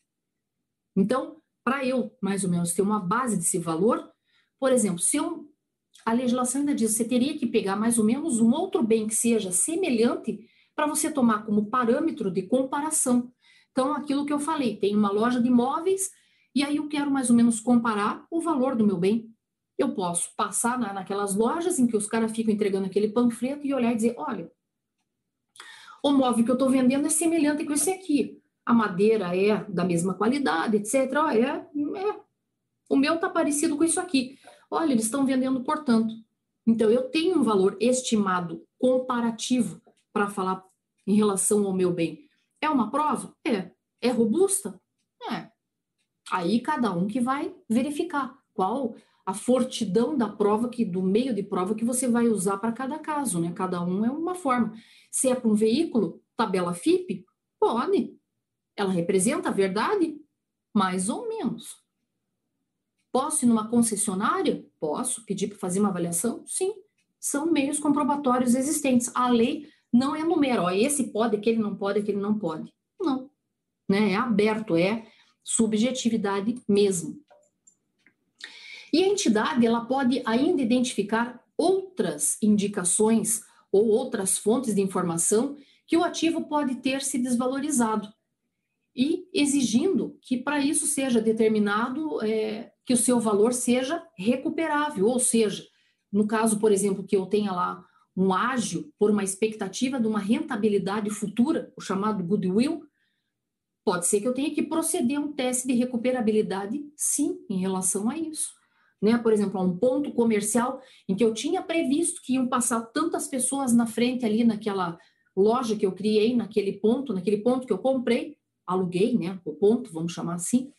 Então, para eu, mais ou menos, ter uma base desse valor, por exemplo, se eu a legislação ainda diz você teria que pegar mais ou menos um outro bem que seja semelhante para você tomar como parâmetro de comparação. Então, aquilo que eu falei, tem uma loja de imóveis e aí eu quero mais ou menos comparar o valor do meu bem. Eu posso passar na, naquelas lojas em que os caras ficam entregando aquele panfleto e olhar e dizer: olha, o móvel que eu estou vendendo é semelhante com esse aqui. A madeira é da mesma qualidade, etc. É, é. O meu está parecido com isso aqui. Olha, eles estão vendendo portanto. Então, eu tenho um valor estimado comparativo para falar em relação ao meu bem. É uma prova? É. É robusta? É. Aí cada um que vai verificar qual a fortidão da prova que do meio de prova que você vai usar para cada caso, né? Cada um é uma forma. Se é para um veículo, tabela FIP, pode. Ela representa a verdade, mais ou menos. Posso ir numa concessionária? Posso pedir para fazer uma avaliação? Sim. São meios comprobatórios existentes. A lei não é número, ó, esse pode, aquele não pode, aquele não pode. Não. Né? É aberto, é subjetividade mesmo. E a entidade ela pode ainda identificar outras indicações ou outras fontes de informação que o ativo pode ter se desvalorizado e exigindo que para isso seja determinado é, que o seu valor seja recuperável, ou seja, no caso, por exemplo, que eu tenha lá um ágio por uma expectativa de uma rentabilidade futura, o chamado goodwill, pode ser que eu tenha que proceder a um teste de recuperabilidade, sim, em relação a isso. Né? Por exemplo, a um ponto comercial em que eu tinha previsto que iam passar tantas pessoas na frente ali naquela loja que eu criei, naquele ponto, naquele ponto que eu comprei, aluguei, né? O ponto, vamos chamar assim.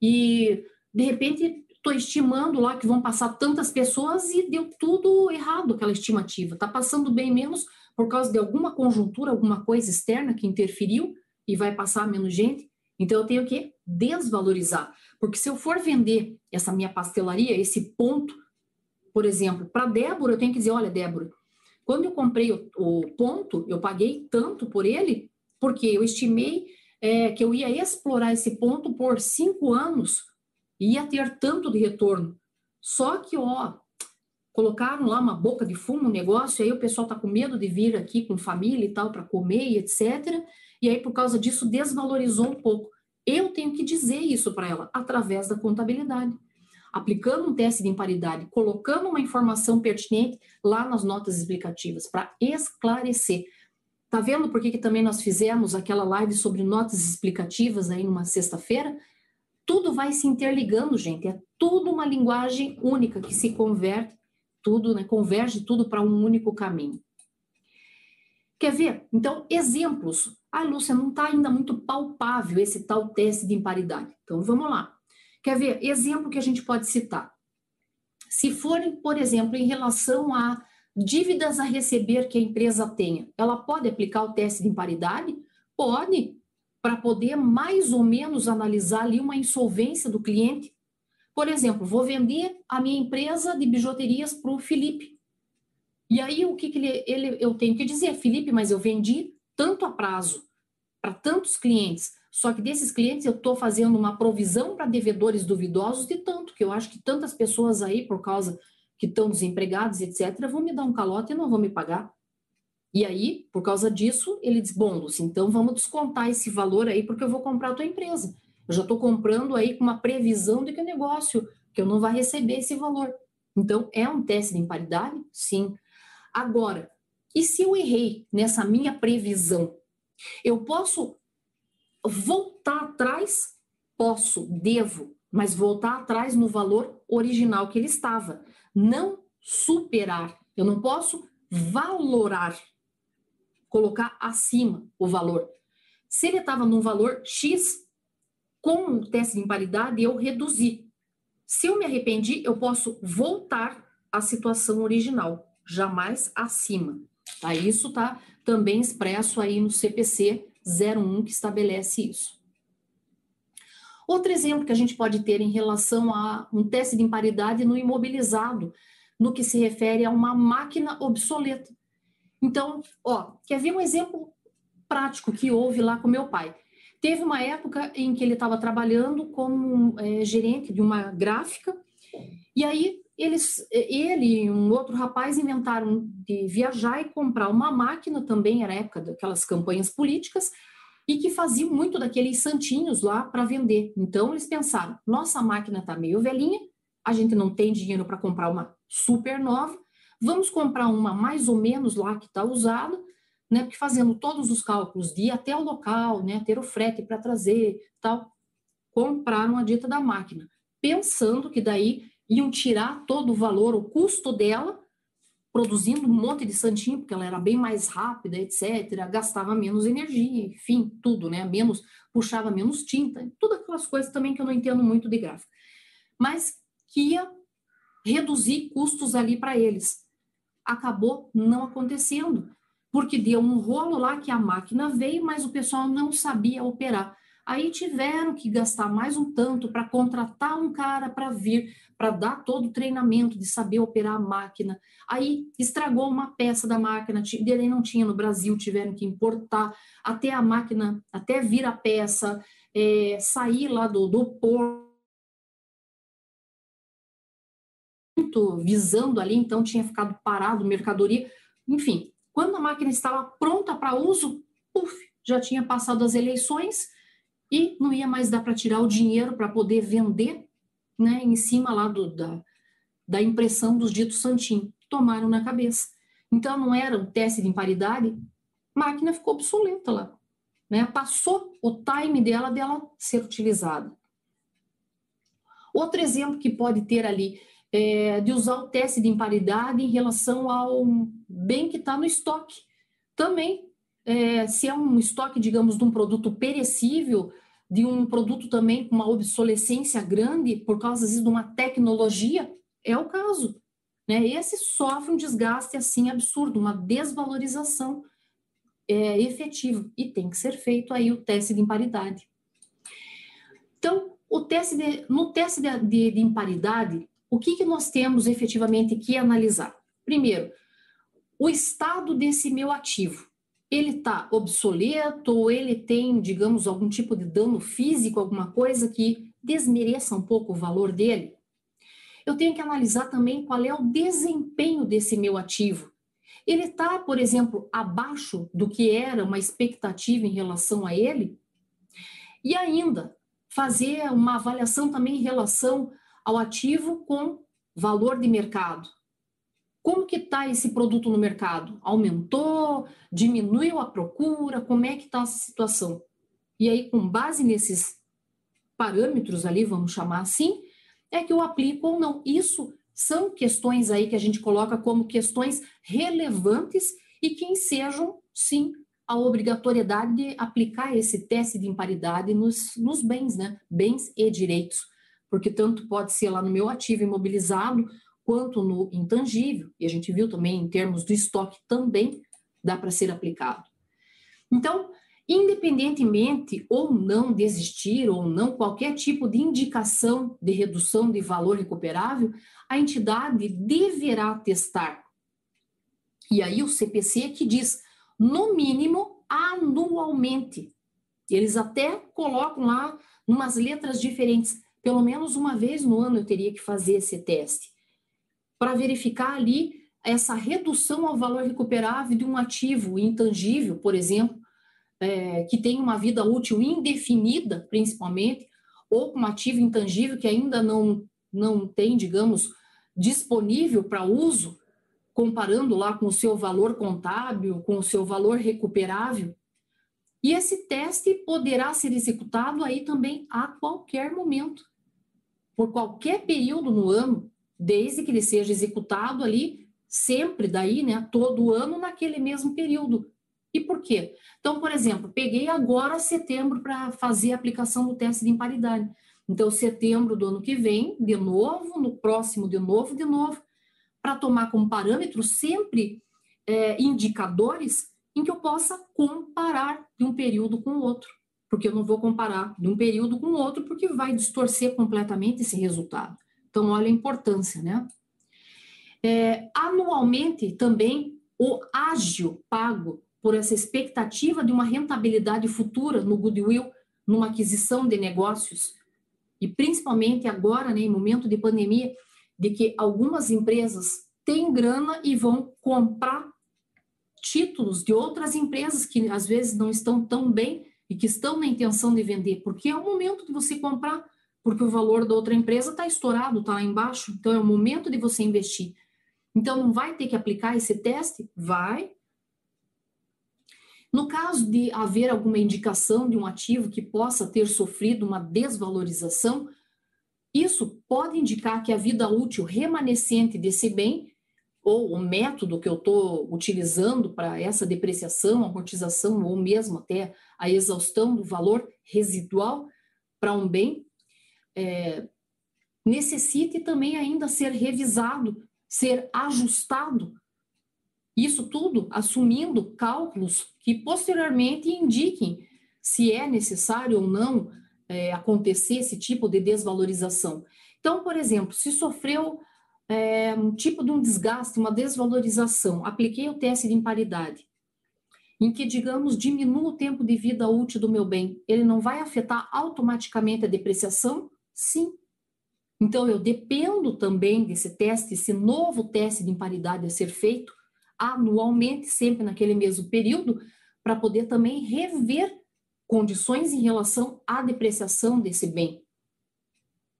E de repente estou estimando lá que vão passar tantas pessoas e deu tudo errado aquela estimativa. Está passando bem menos por causa de alguma conjuntura, alguma coisa externa que interferiu e vai passar menos gente. Então eu tenho que desvalorizar, porque se eu for vender essa minha pastelaria, esse ponto, por exemplo, para Débora, eu tenho que dizer, olha, Débora, quando eu comprei o, o ponto, eu paguei tanto por ele, porque eu estimei é, que eu ia explorar esse ponto por cinco anos ia ter tanto de retorno. Só que, ó, colocaram lá uma boca de fumo, um negócio, aí o pessoal tá com medo de vir aqui com família e tal para comer e etc. E aí, por causa disso, desvalorizou um pouco. Eu tenho que dizer isso para ela através da contabilidade. Aplicando um teste de imparidade, colocando uma informação pertinente lá nas notas explicativas para esclarecer. Tá vendo por que, que também nós fizemos aquela live sobre notas explicativas aí numa sexta-feira? tudo vai se interligando, gente. É tudo uma linguagem única que se converte, tudo, né, converge tudo para um único caminho. Quer ver? Então, exemplos. Ah, Lúcia, não está ainda muito palpável esse tal teste de imparidade. Então, vamos lá. Quer ver? Exemplo que a gente pode citar. Se forem, por exemplo, em relação a dívidas a receber que a empresa tenha, ela pode aplicar o teste de imparidade? Pode, para poder mais ou menos analisar ali uma insolvência do cliente. Por exemplo, vou vender a minha empresa de bijuterias para o Felipe. E aí o que, que ele, ele, eu tenho que dizer, Felipe, mas eu vendi tanto a prazo para tantos clientes, só que desses clientes eu estou fazendo uma provisão para devedores duvidosos de tanto, que eu acho que tantas pessoas aí, por causa que estão desempregados, etc., vão me dar um calote e não vão me pagar. E aí, por causa disso, ele diz: bom, Lúcia, então vamos descontar esse valor aí, porque eu vou comprar a tua empresa. Eu já estou comprando aí com uma previsão de que o negócio, que eu não vai receber esse valor. Então, é um teste de imparidade? Sim. Agora, e se eu errei nessa minha previsão? Eu posso voltar atrás? Posso, devo, mas voltar atrás no valor original que ele estava. Não superar. Eu não posso valorar colocar acima o valor. Se ele estava num valor X, com o teste de imparidade, eu reduzi. Se eu me arrependi, eu posso voltar à situação original, jamais acima. Tá? Isso está também expresso aí no CPC 01, que estabelece isso. Outro exemplo que a gente pode ter em relação a um teste de imparidade no imobilizado, no que se refere a uma máquina obsoleta. Então, ó, quer ver um exemplo prático que houve lá com meu pai? Teve uma época em que ele estava trabalhando como é, gerente de uma gráfica, e aí eles, ele e um outro rapaz inventaram de viajar e comprar uma máquina, também era época daquelas campanhas políticas, e que faziam muito daqueles santinhos lá para vender. Então eles pensaram: nossa máquina está meio velhinha, a gente não tem dinheiro para comprar uma super nova, vamos comprar uma mais ou menos lá que está usada, né? Porque fazendo todos os cálculos de ir até o local, né? Ter o frete para trazer, tal, compraram a dita da máquina, pensando que daí iam tirar todo o valor, o custo dela produzindo um monte de santinho, porque ela era bem mais rápida, etc., gastava menos energia, enfim, tudo, né? Menos, puxava menos tinta, todas aquelas coisas também que eu não entendo muito de gráfico. Mas que ia reduzir custos ali para eles. Acabou não acontecendo, porque deu um rolo lá que a máquina veio, mas o pessoal não sabia operar. Aí tiveram que gastar mais um tanto para contratar um cara para vir, para dar todo o treinamento de saber operar a máquina. Aí estragou uma peça da máquina, dele não tinha no Brasil, tiveram que importar até a máquina, até vir a peça, é, sair lá do, do porto visando ali, então tinha ficado parado mercadoria. Enfim, quando a máquina estava pronta para uso, puf, já tinha passado as eleições e não ia mais dar para tirar o dinheiro para poder vender, né, em cima lá do, da, da impressão dos ditos santinho. Tomaram na cabeça. Então, não era um teste de imparidade, máquina ficou obsoleta lá. Né? Passou o time dela dela ser utilizada. Outro exemplo que pode ter ali é de usar o teste de imparidade em relação ao bem que está no estoque. Também, é, se é um estoque, digamos, de um produto perecível, de um produto também com uma obsolescência grande por causa, vezes, de uma tecnologia, é o caso. Né? Esse sofre um desgaste assim absurdo, uma desvalorização é, efetiva, e tem que ser feito aí o teste de imparidade. Então, o teste de, no teste de, de, de imparidade, o que, que nós temos efetivamente que analisar? Primeiro, o estado desse meu ativo ele está obsoleto ou ele tem, digamos, algum tipo de dano físico, alguma coisa que desmereça um pouco o valor dele? Eu tenho que analisar também qual é o desempenho desse meu ativo. Ele está, por exemplo, abaixo do que era uma expectativa em relação a ele? E ainda, fazer uma avaliação também em relação ao ativo com valor de mercado. Como que está esse produto no mercado? Aumentou? Diminuiu a procura? Como é que está essa situação? E aí, com base nesses parâmetros ali, vamos chamar assim, é que eu aplico ou não. Isso são questões aí que a gente coloca como questões relevantes e que ensejam, sim, a obrigatoriedade de aplicar esse teste de imparidade nos, nos bens, né? Bens e direitos. Porque tanto pode ser lá no meu ativo imobilizado, quanto no intangível, e a gente viu também em termos do estoque também dá para ser aplicado. Então, independentemente ou não de existir ou não qualquer tipo de indicação de redução de valor recuperável, a entidade deverá testar. E aí o CPC é que diz, no mínimo, anualmente. Eles até colocam lá umas letras diferentes, pelo menos uma vez no ano eu teria que fazer esse teste para verificar ali essa redução ao valor recuperável de um ativo intangível, por exemplo, é, que tem uma vida útil indefinida, principalmente, ou um ativo intangível que ainda não, não tem, digamos, disponível para uso, comparando lá com o seu valor contábil, com o seu valor recuperável. E esse teste poderá ser executado aí também a qualquer momento, por qualquer período no ano, desde que ele seja executado ali sempre daí, né, todo ano naquele mesmo período. E por quê? Então, por exemplo, peguei agora setembro para fazer a aplicação do teste de imparidade. Então, setembro do ano que vem, de novo, no próximo, de novo, de novo, para tomar como parâmetro sempre é, indicadores em que eu possa comparar de um período com o outro. Porque eu não vou comparar de um período com o outro, porque vai distorcer completamente esse resultado. Então, olha a importância, né? É, anualmente, também, o ágio pago por essa expectativa de uma rentabilidade futura no goodwill, numa aquisição de negócios, e principalmente agora, né, em momento de pandemia, de que algumas empresas têm grana e vão comprar títulos de outras empresas que às vezes não estão tão bem e que estão na intenção de vender, porque é o momento de você comprar, porque o valor da outra empresa está estourado, está lá embaixo, então é o momento de você investir. Então, não vai ter que aplicar esse teste? Vai. No caso de haver alguma indicação de um ativo que possa ter sofrido uma desvalorização, isso pode indicar que a vida útil remanescente desse bem, ou o método que eu estou utilizando para essa depreciação, amortização, ou mesmo até a exaustão do valor residual para um bem, é, necessite também ainda ser revisado ser ajustado. Isso tudo assumindo cálculos que posteriormente indiquem se é necessário ou não é, acontecer esse tipo de desvalorização. Então, por exemplo, se sofreu é, um tipo de um desgaste, uma desvalorização, apliquei o teste de imparidade, em que, digamos, diminua o tempo de vida útil do meu bem, ele não vai afetar automaticamente a depreciação? Sim, então, eu dependo também desse teste, esse novo teste de imparidade a ser feito anualmente, sempre naquele mesmo período, para poder também rever condições em relação à depreciação desse bem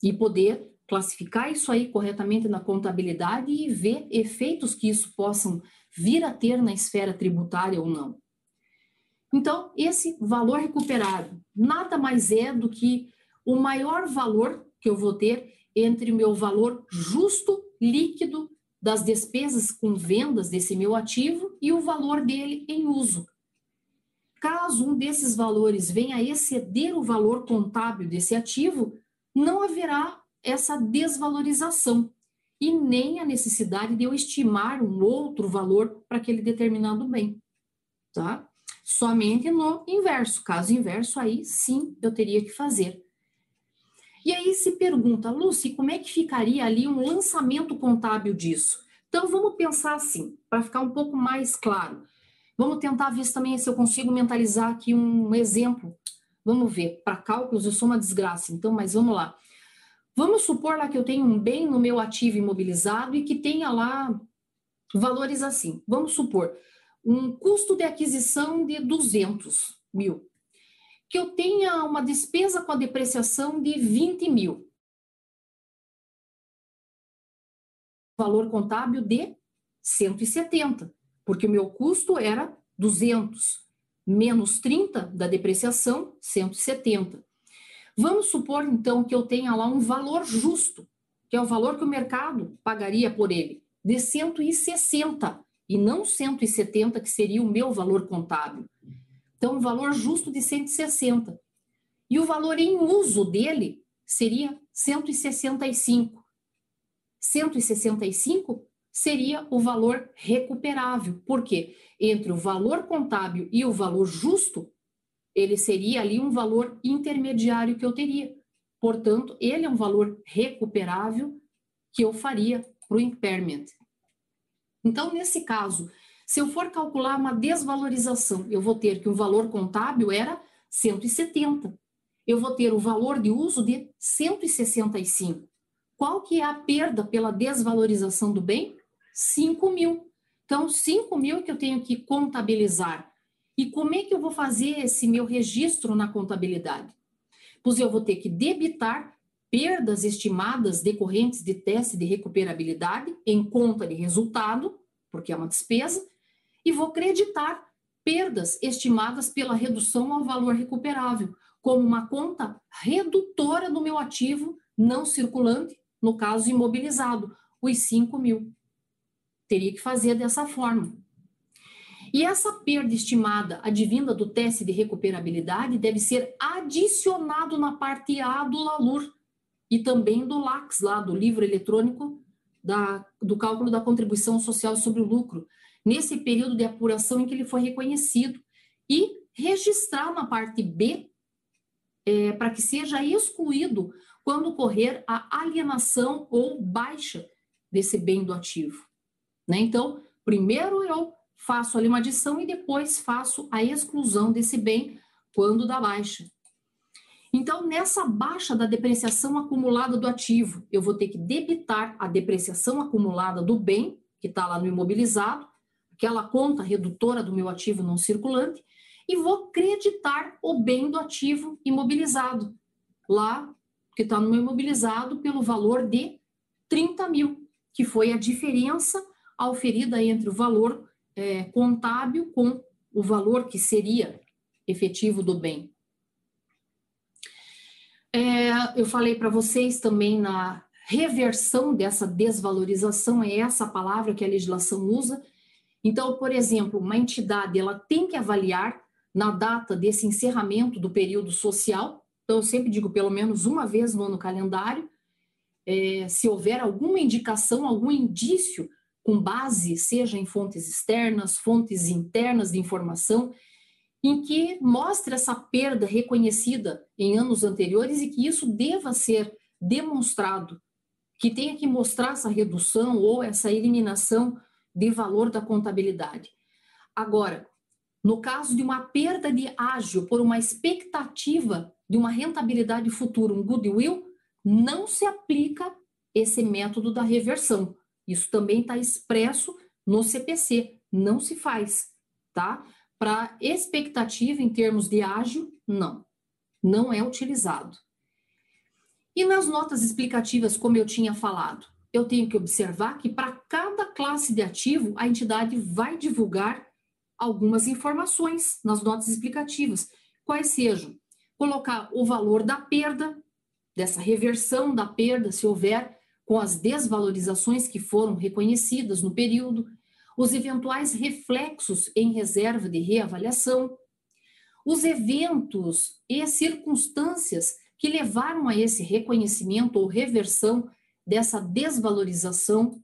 e poder classificar isso aí corretamente na contabilidade e ver efeitos que isso possam vir a ter na esfera tributária ou não. Então, esse valor recuperado nada mais é do que o maior valor que eu vou ter entre o meu valor justo líquido das despesas com vendas desse meu ativo e o valor dele em uso. Caso um desses valores venha a exceder o valor contábil desse ativo, não haverá essa desvalorização e nem a necessidade de eu estimar um outro valor para aquele determinado bem, tá? Somente no inverso, caso inverso, aí sim eu teria que fazer. E aí se pergunta, Lucy, como é que ficaria ali um lançamento contábil disso? Então vamos pensar assim, para ficar um pouco mais claro. Vamos tentar ver também se eu consigo mentalizar aqui um exemplo. Vamos ver, para cálculos eu sou uma desgraça, então, mas vamos lá. Vamos supor lá que eu tenho um bem no meu ativo imobilizado e que tenha lá valores assim. Vamos supor, um custo de aquisição de 200 mil que eu tenha uma despesa com a depreciação de 20 mil. Valor contábil de 170, porque o meu custo era 200, menos 30 da depreciação, 170. Vamos supor, então, que eu tenha lá um valor justo, que é o valor que o mercado pagaria por ele, de 160, e não 170, que seria o meu valor contábil. Então, um valor justo de 160. E o valor em uso dele seria 165. 165 seria o valor recuperável. Por quê? Entre o valor contábil e o valor justo, ele seria ali um valor intermediário que eu teria. Portanto, ele é um valor recuperável que eu faria para o impairment. Então, nesse caso, se eu for calcular uma desvalorização, eu vou ter que o valor contábil era 170. Eu vou ter o valor de uso de 165. Qual que é a perda pela desvalorização do bem? 5 mil. Então, 5 mil que eu tenho que contabilizar. E como é que eu vou fazer esse meu registro na contabilidade? Pois eu vou ter que debitar perdas estimadas decorrentes de teste de recuperabilidade em conta de resultado, porque é uma despesa, e vou creditar perdas estimadas pela redução ao valor recuperável, como uma conta redutora do meu ativo não circulante, no caso imobilizado, os 5 mil. Teria que fazer dessa forma. E essa perda estimada advinda do teste de recuperabilidade deve ser adicionado na parte A do LALUR e também do LAX, lá do livro eletrônico da, do cálculo da contribuição social sobre o lucro, nesse período de apuração em que ele foi reconhecido e registrar na parte B é, para que seja excluído quando ocorrer a alienação ou baixa desse bem do ativo. Né? Então, primeiro eu faço ali uma adição e depois faço a exclusão desse bem quando da baixa. Então, nessa baixa da depreciação acumulada do ativo, eu vou ter que debitar a depreciação acumulada do bem, que está lá no imobilizado, aquela conta redutora do meu ativo não circulante, e vou creditar o bem do ativo imobilizado, lá que está no imobilizado, pelo valor de 30 mil, que foi a diferença auferida entre o valor é, contábil com o valor que seria efetivo do bem. É, eu falei para vocês também na reversão dessa desvalorização, é essa palavra que a legislação usa. Então, por exemplo, uma entidade ela tem que avaliar na data desse encerramento do período social. Então, eu sempre digo pelo menos uma vez no ano calendário, é, se houver alguma indicação, algum indício com base, seja em fontes externas, fontes internas de informação, em que mostre essa perda reconhecida em anos anteriores e que isso deva ser demonstrado, que tenha que mostrar essa redução ou essa eliminação de valor da contabilidade. Agora, no caso de uma perda de ágio por uma expectativa de uma rentabilidade futura, um goodwill, não se aplica esse método da reversão. Isso também está expresso no CPC, não se faz, tá? Para expectativa em termos de ágio, não, não é utilizado. E nas notas explicativas, como eu tinha falado, eu tenho que observar que para cada classe de ativo, a entidade vai divulgar algumas informações nas notas explicativas, quais sejam? Colocar o valor da perda, dessa reversão da perda, se houver, com as desvalorizações que foram reconhecidas no período, os eventuais reflexos em reserva de reavaliação, os eventos e circunstâncias que levaram a esse reconhecimento ou reversão dessa desvalorização,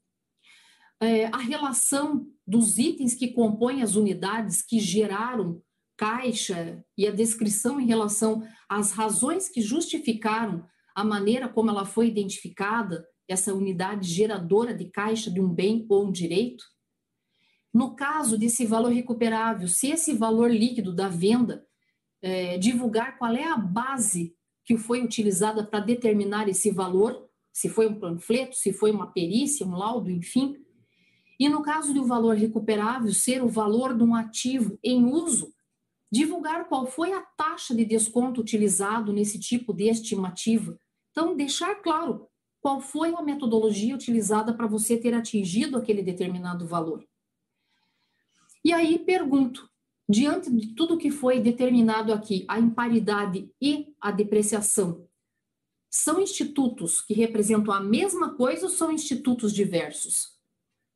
é, a relação dos itens que compõem as unidades que geraram caixa e a descrição em relação às razões que justificaram a maneira como ela foi identificada, essa unidade geradora de caixa de um bem ou um direito. No caso desse valor recuperável, se esse valor líquido da venda é, divulgar qual é a base que foi utilizada para determinar esse valor, se foi um panfleto, se foi uma perícia, um laudo, enfim. E no caso do valor recuperável ser o valor de um ativo em uso, divulgar qual foi a taxa de desconto utilizado nesse tipo de estimativa. Então, deixar claro qual foi a metodologia utilizada para você ter atingido aquele determinado valor. E aí pergunto, diante de tudo que foi determinado aqui, a imparidade e a depreciação, são institutos que representam a mesma coisa ou são institutos diversos?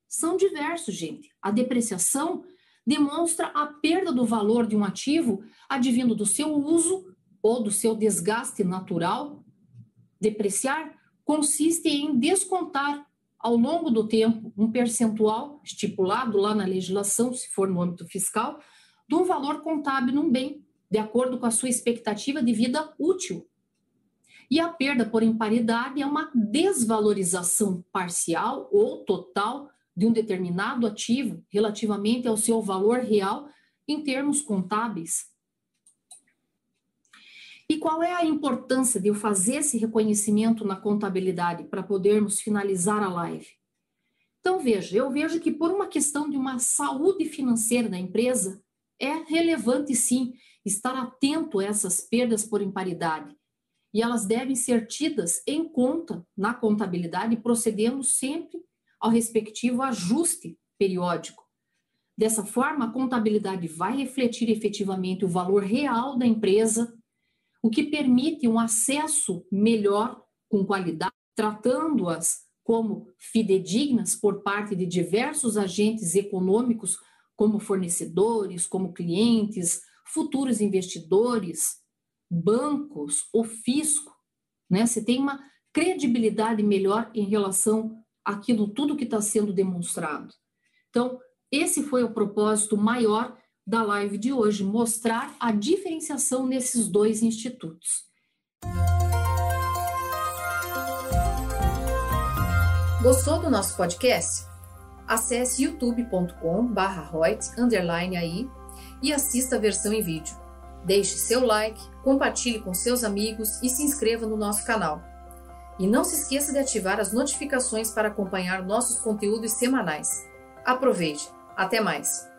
São diversos, gente. A depreciação demonstra a perda do valor de um ativo advindo do seu uso ou do seu desgaste natural. Depreciar consiste em descontar ao longo do tempo um percentual estipulado lá na legislação, se for no âmbito fiscal, do valor contábil num bem, de acordo com a sua expectativa de vida útil. E a perda por imparidade é uma desvalorização parcial ou total de um determinado ativo relativamente ao seu valor real em termos contábeis. E qual é a importância de eu fazer esse reconhecimento na contabilidade para podermos finalizar a live? Então, veja, eu vejo que por uma questão de uma saúde financeira da empresa, é relevante sim estar atento a essas perdas por imparidade. E elas devem ser tidas em conta na contabilidade, procedendo sempre ao respectivo ajuste periódico. Dessa forma, a contabilidade vai refletir efetivamente o valor real da empresa o que permite um acesso melhor, com qualidade, tratando-as como fidedignas por parte de diversos agentes econômicos, como fornecedores, como clientes, futuros investidores, bancos, o fisco. Né? Você tem uma credibilidade melhor em relação àquilo tudo que está sendo demonstrado. Então, esse foi o propósito maior da live de hoje, mostrar a diferenciação nesses dois institutos. Gostou do nosso podcast? Acesse youtube.com/royts aí e assista a versão em vídeo. Deixe seu like, compartilhe com seus amigos e se inscreva no nosso canal. E não se esqueça de ativar as notificações para acompanhar nossos conteúdos semanais. Aproveite! Até mais!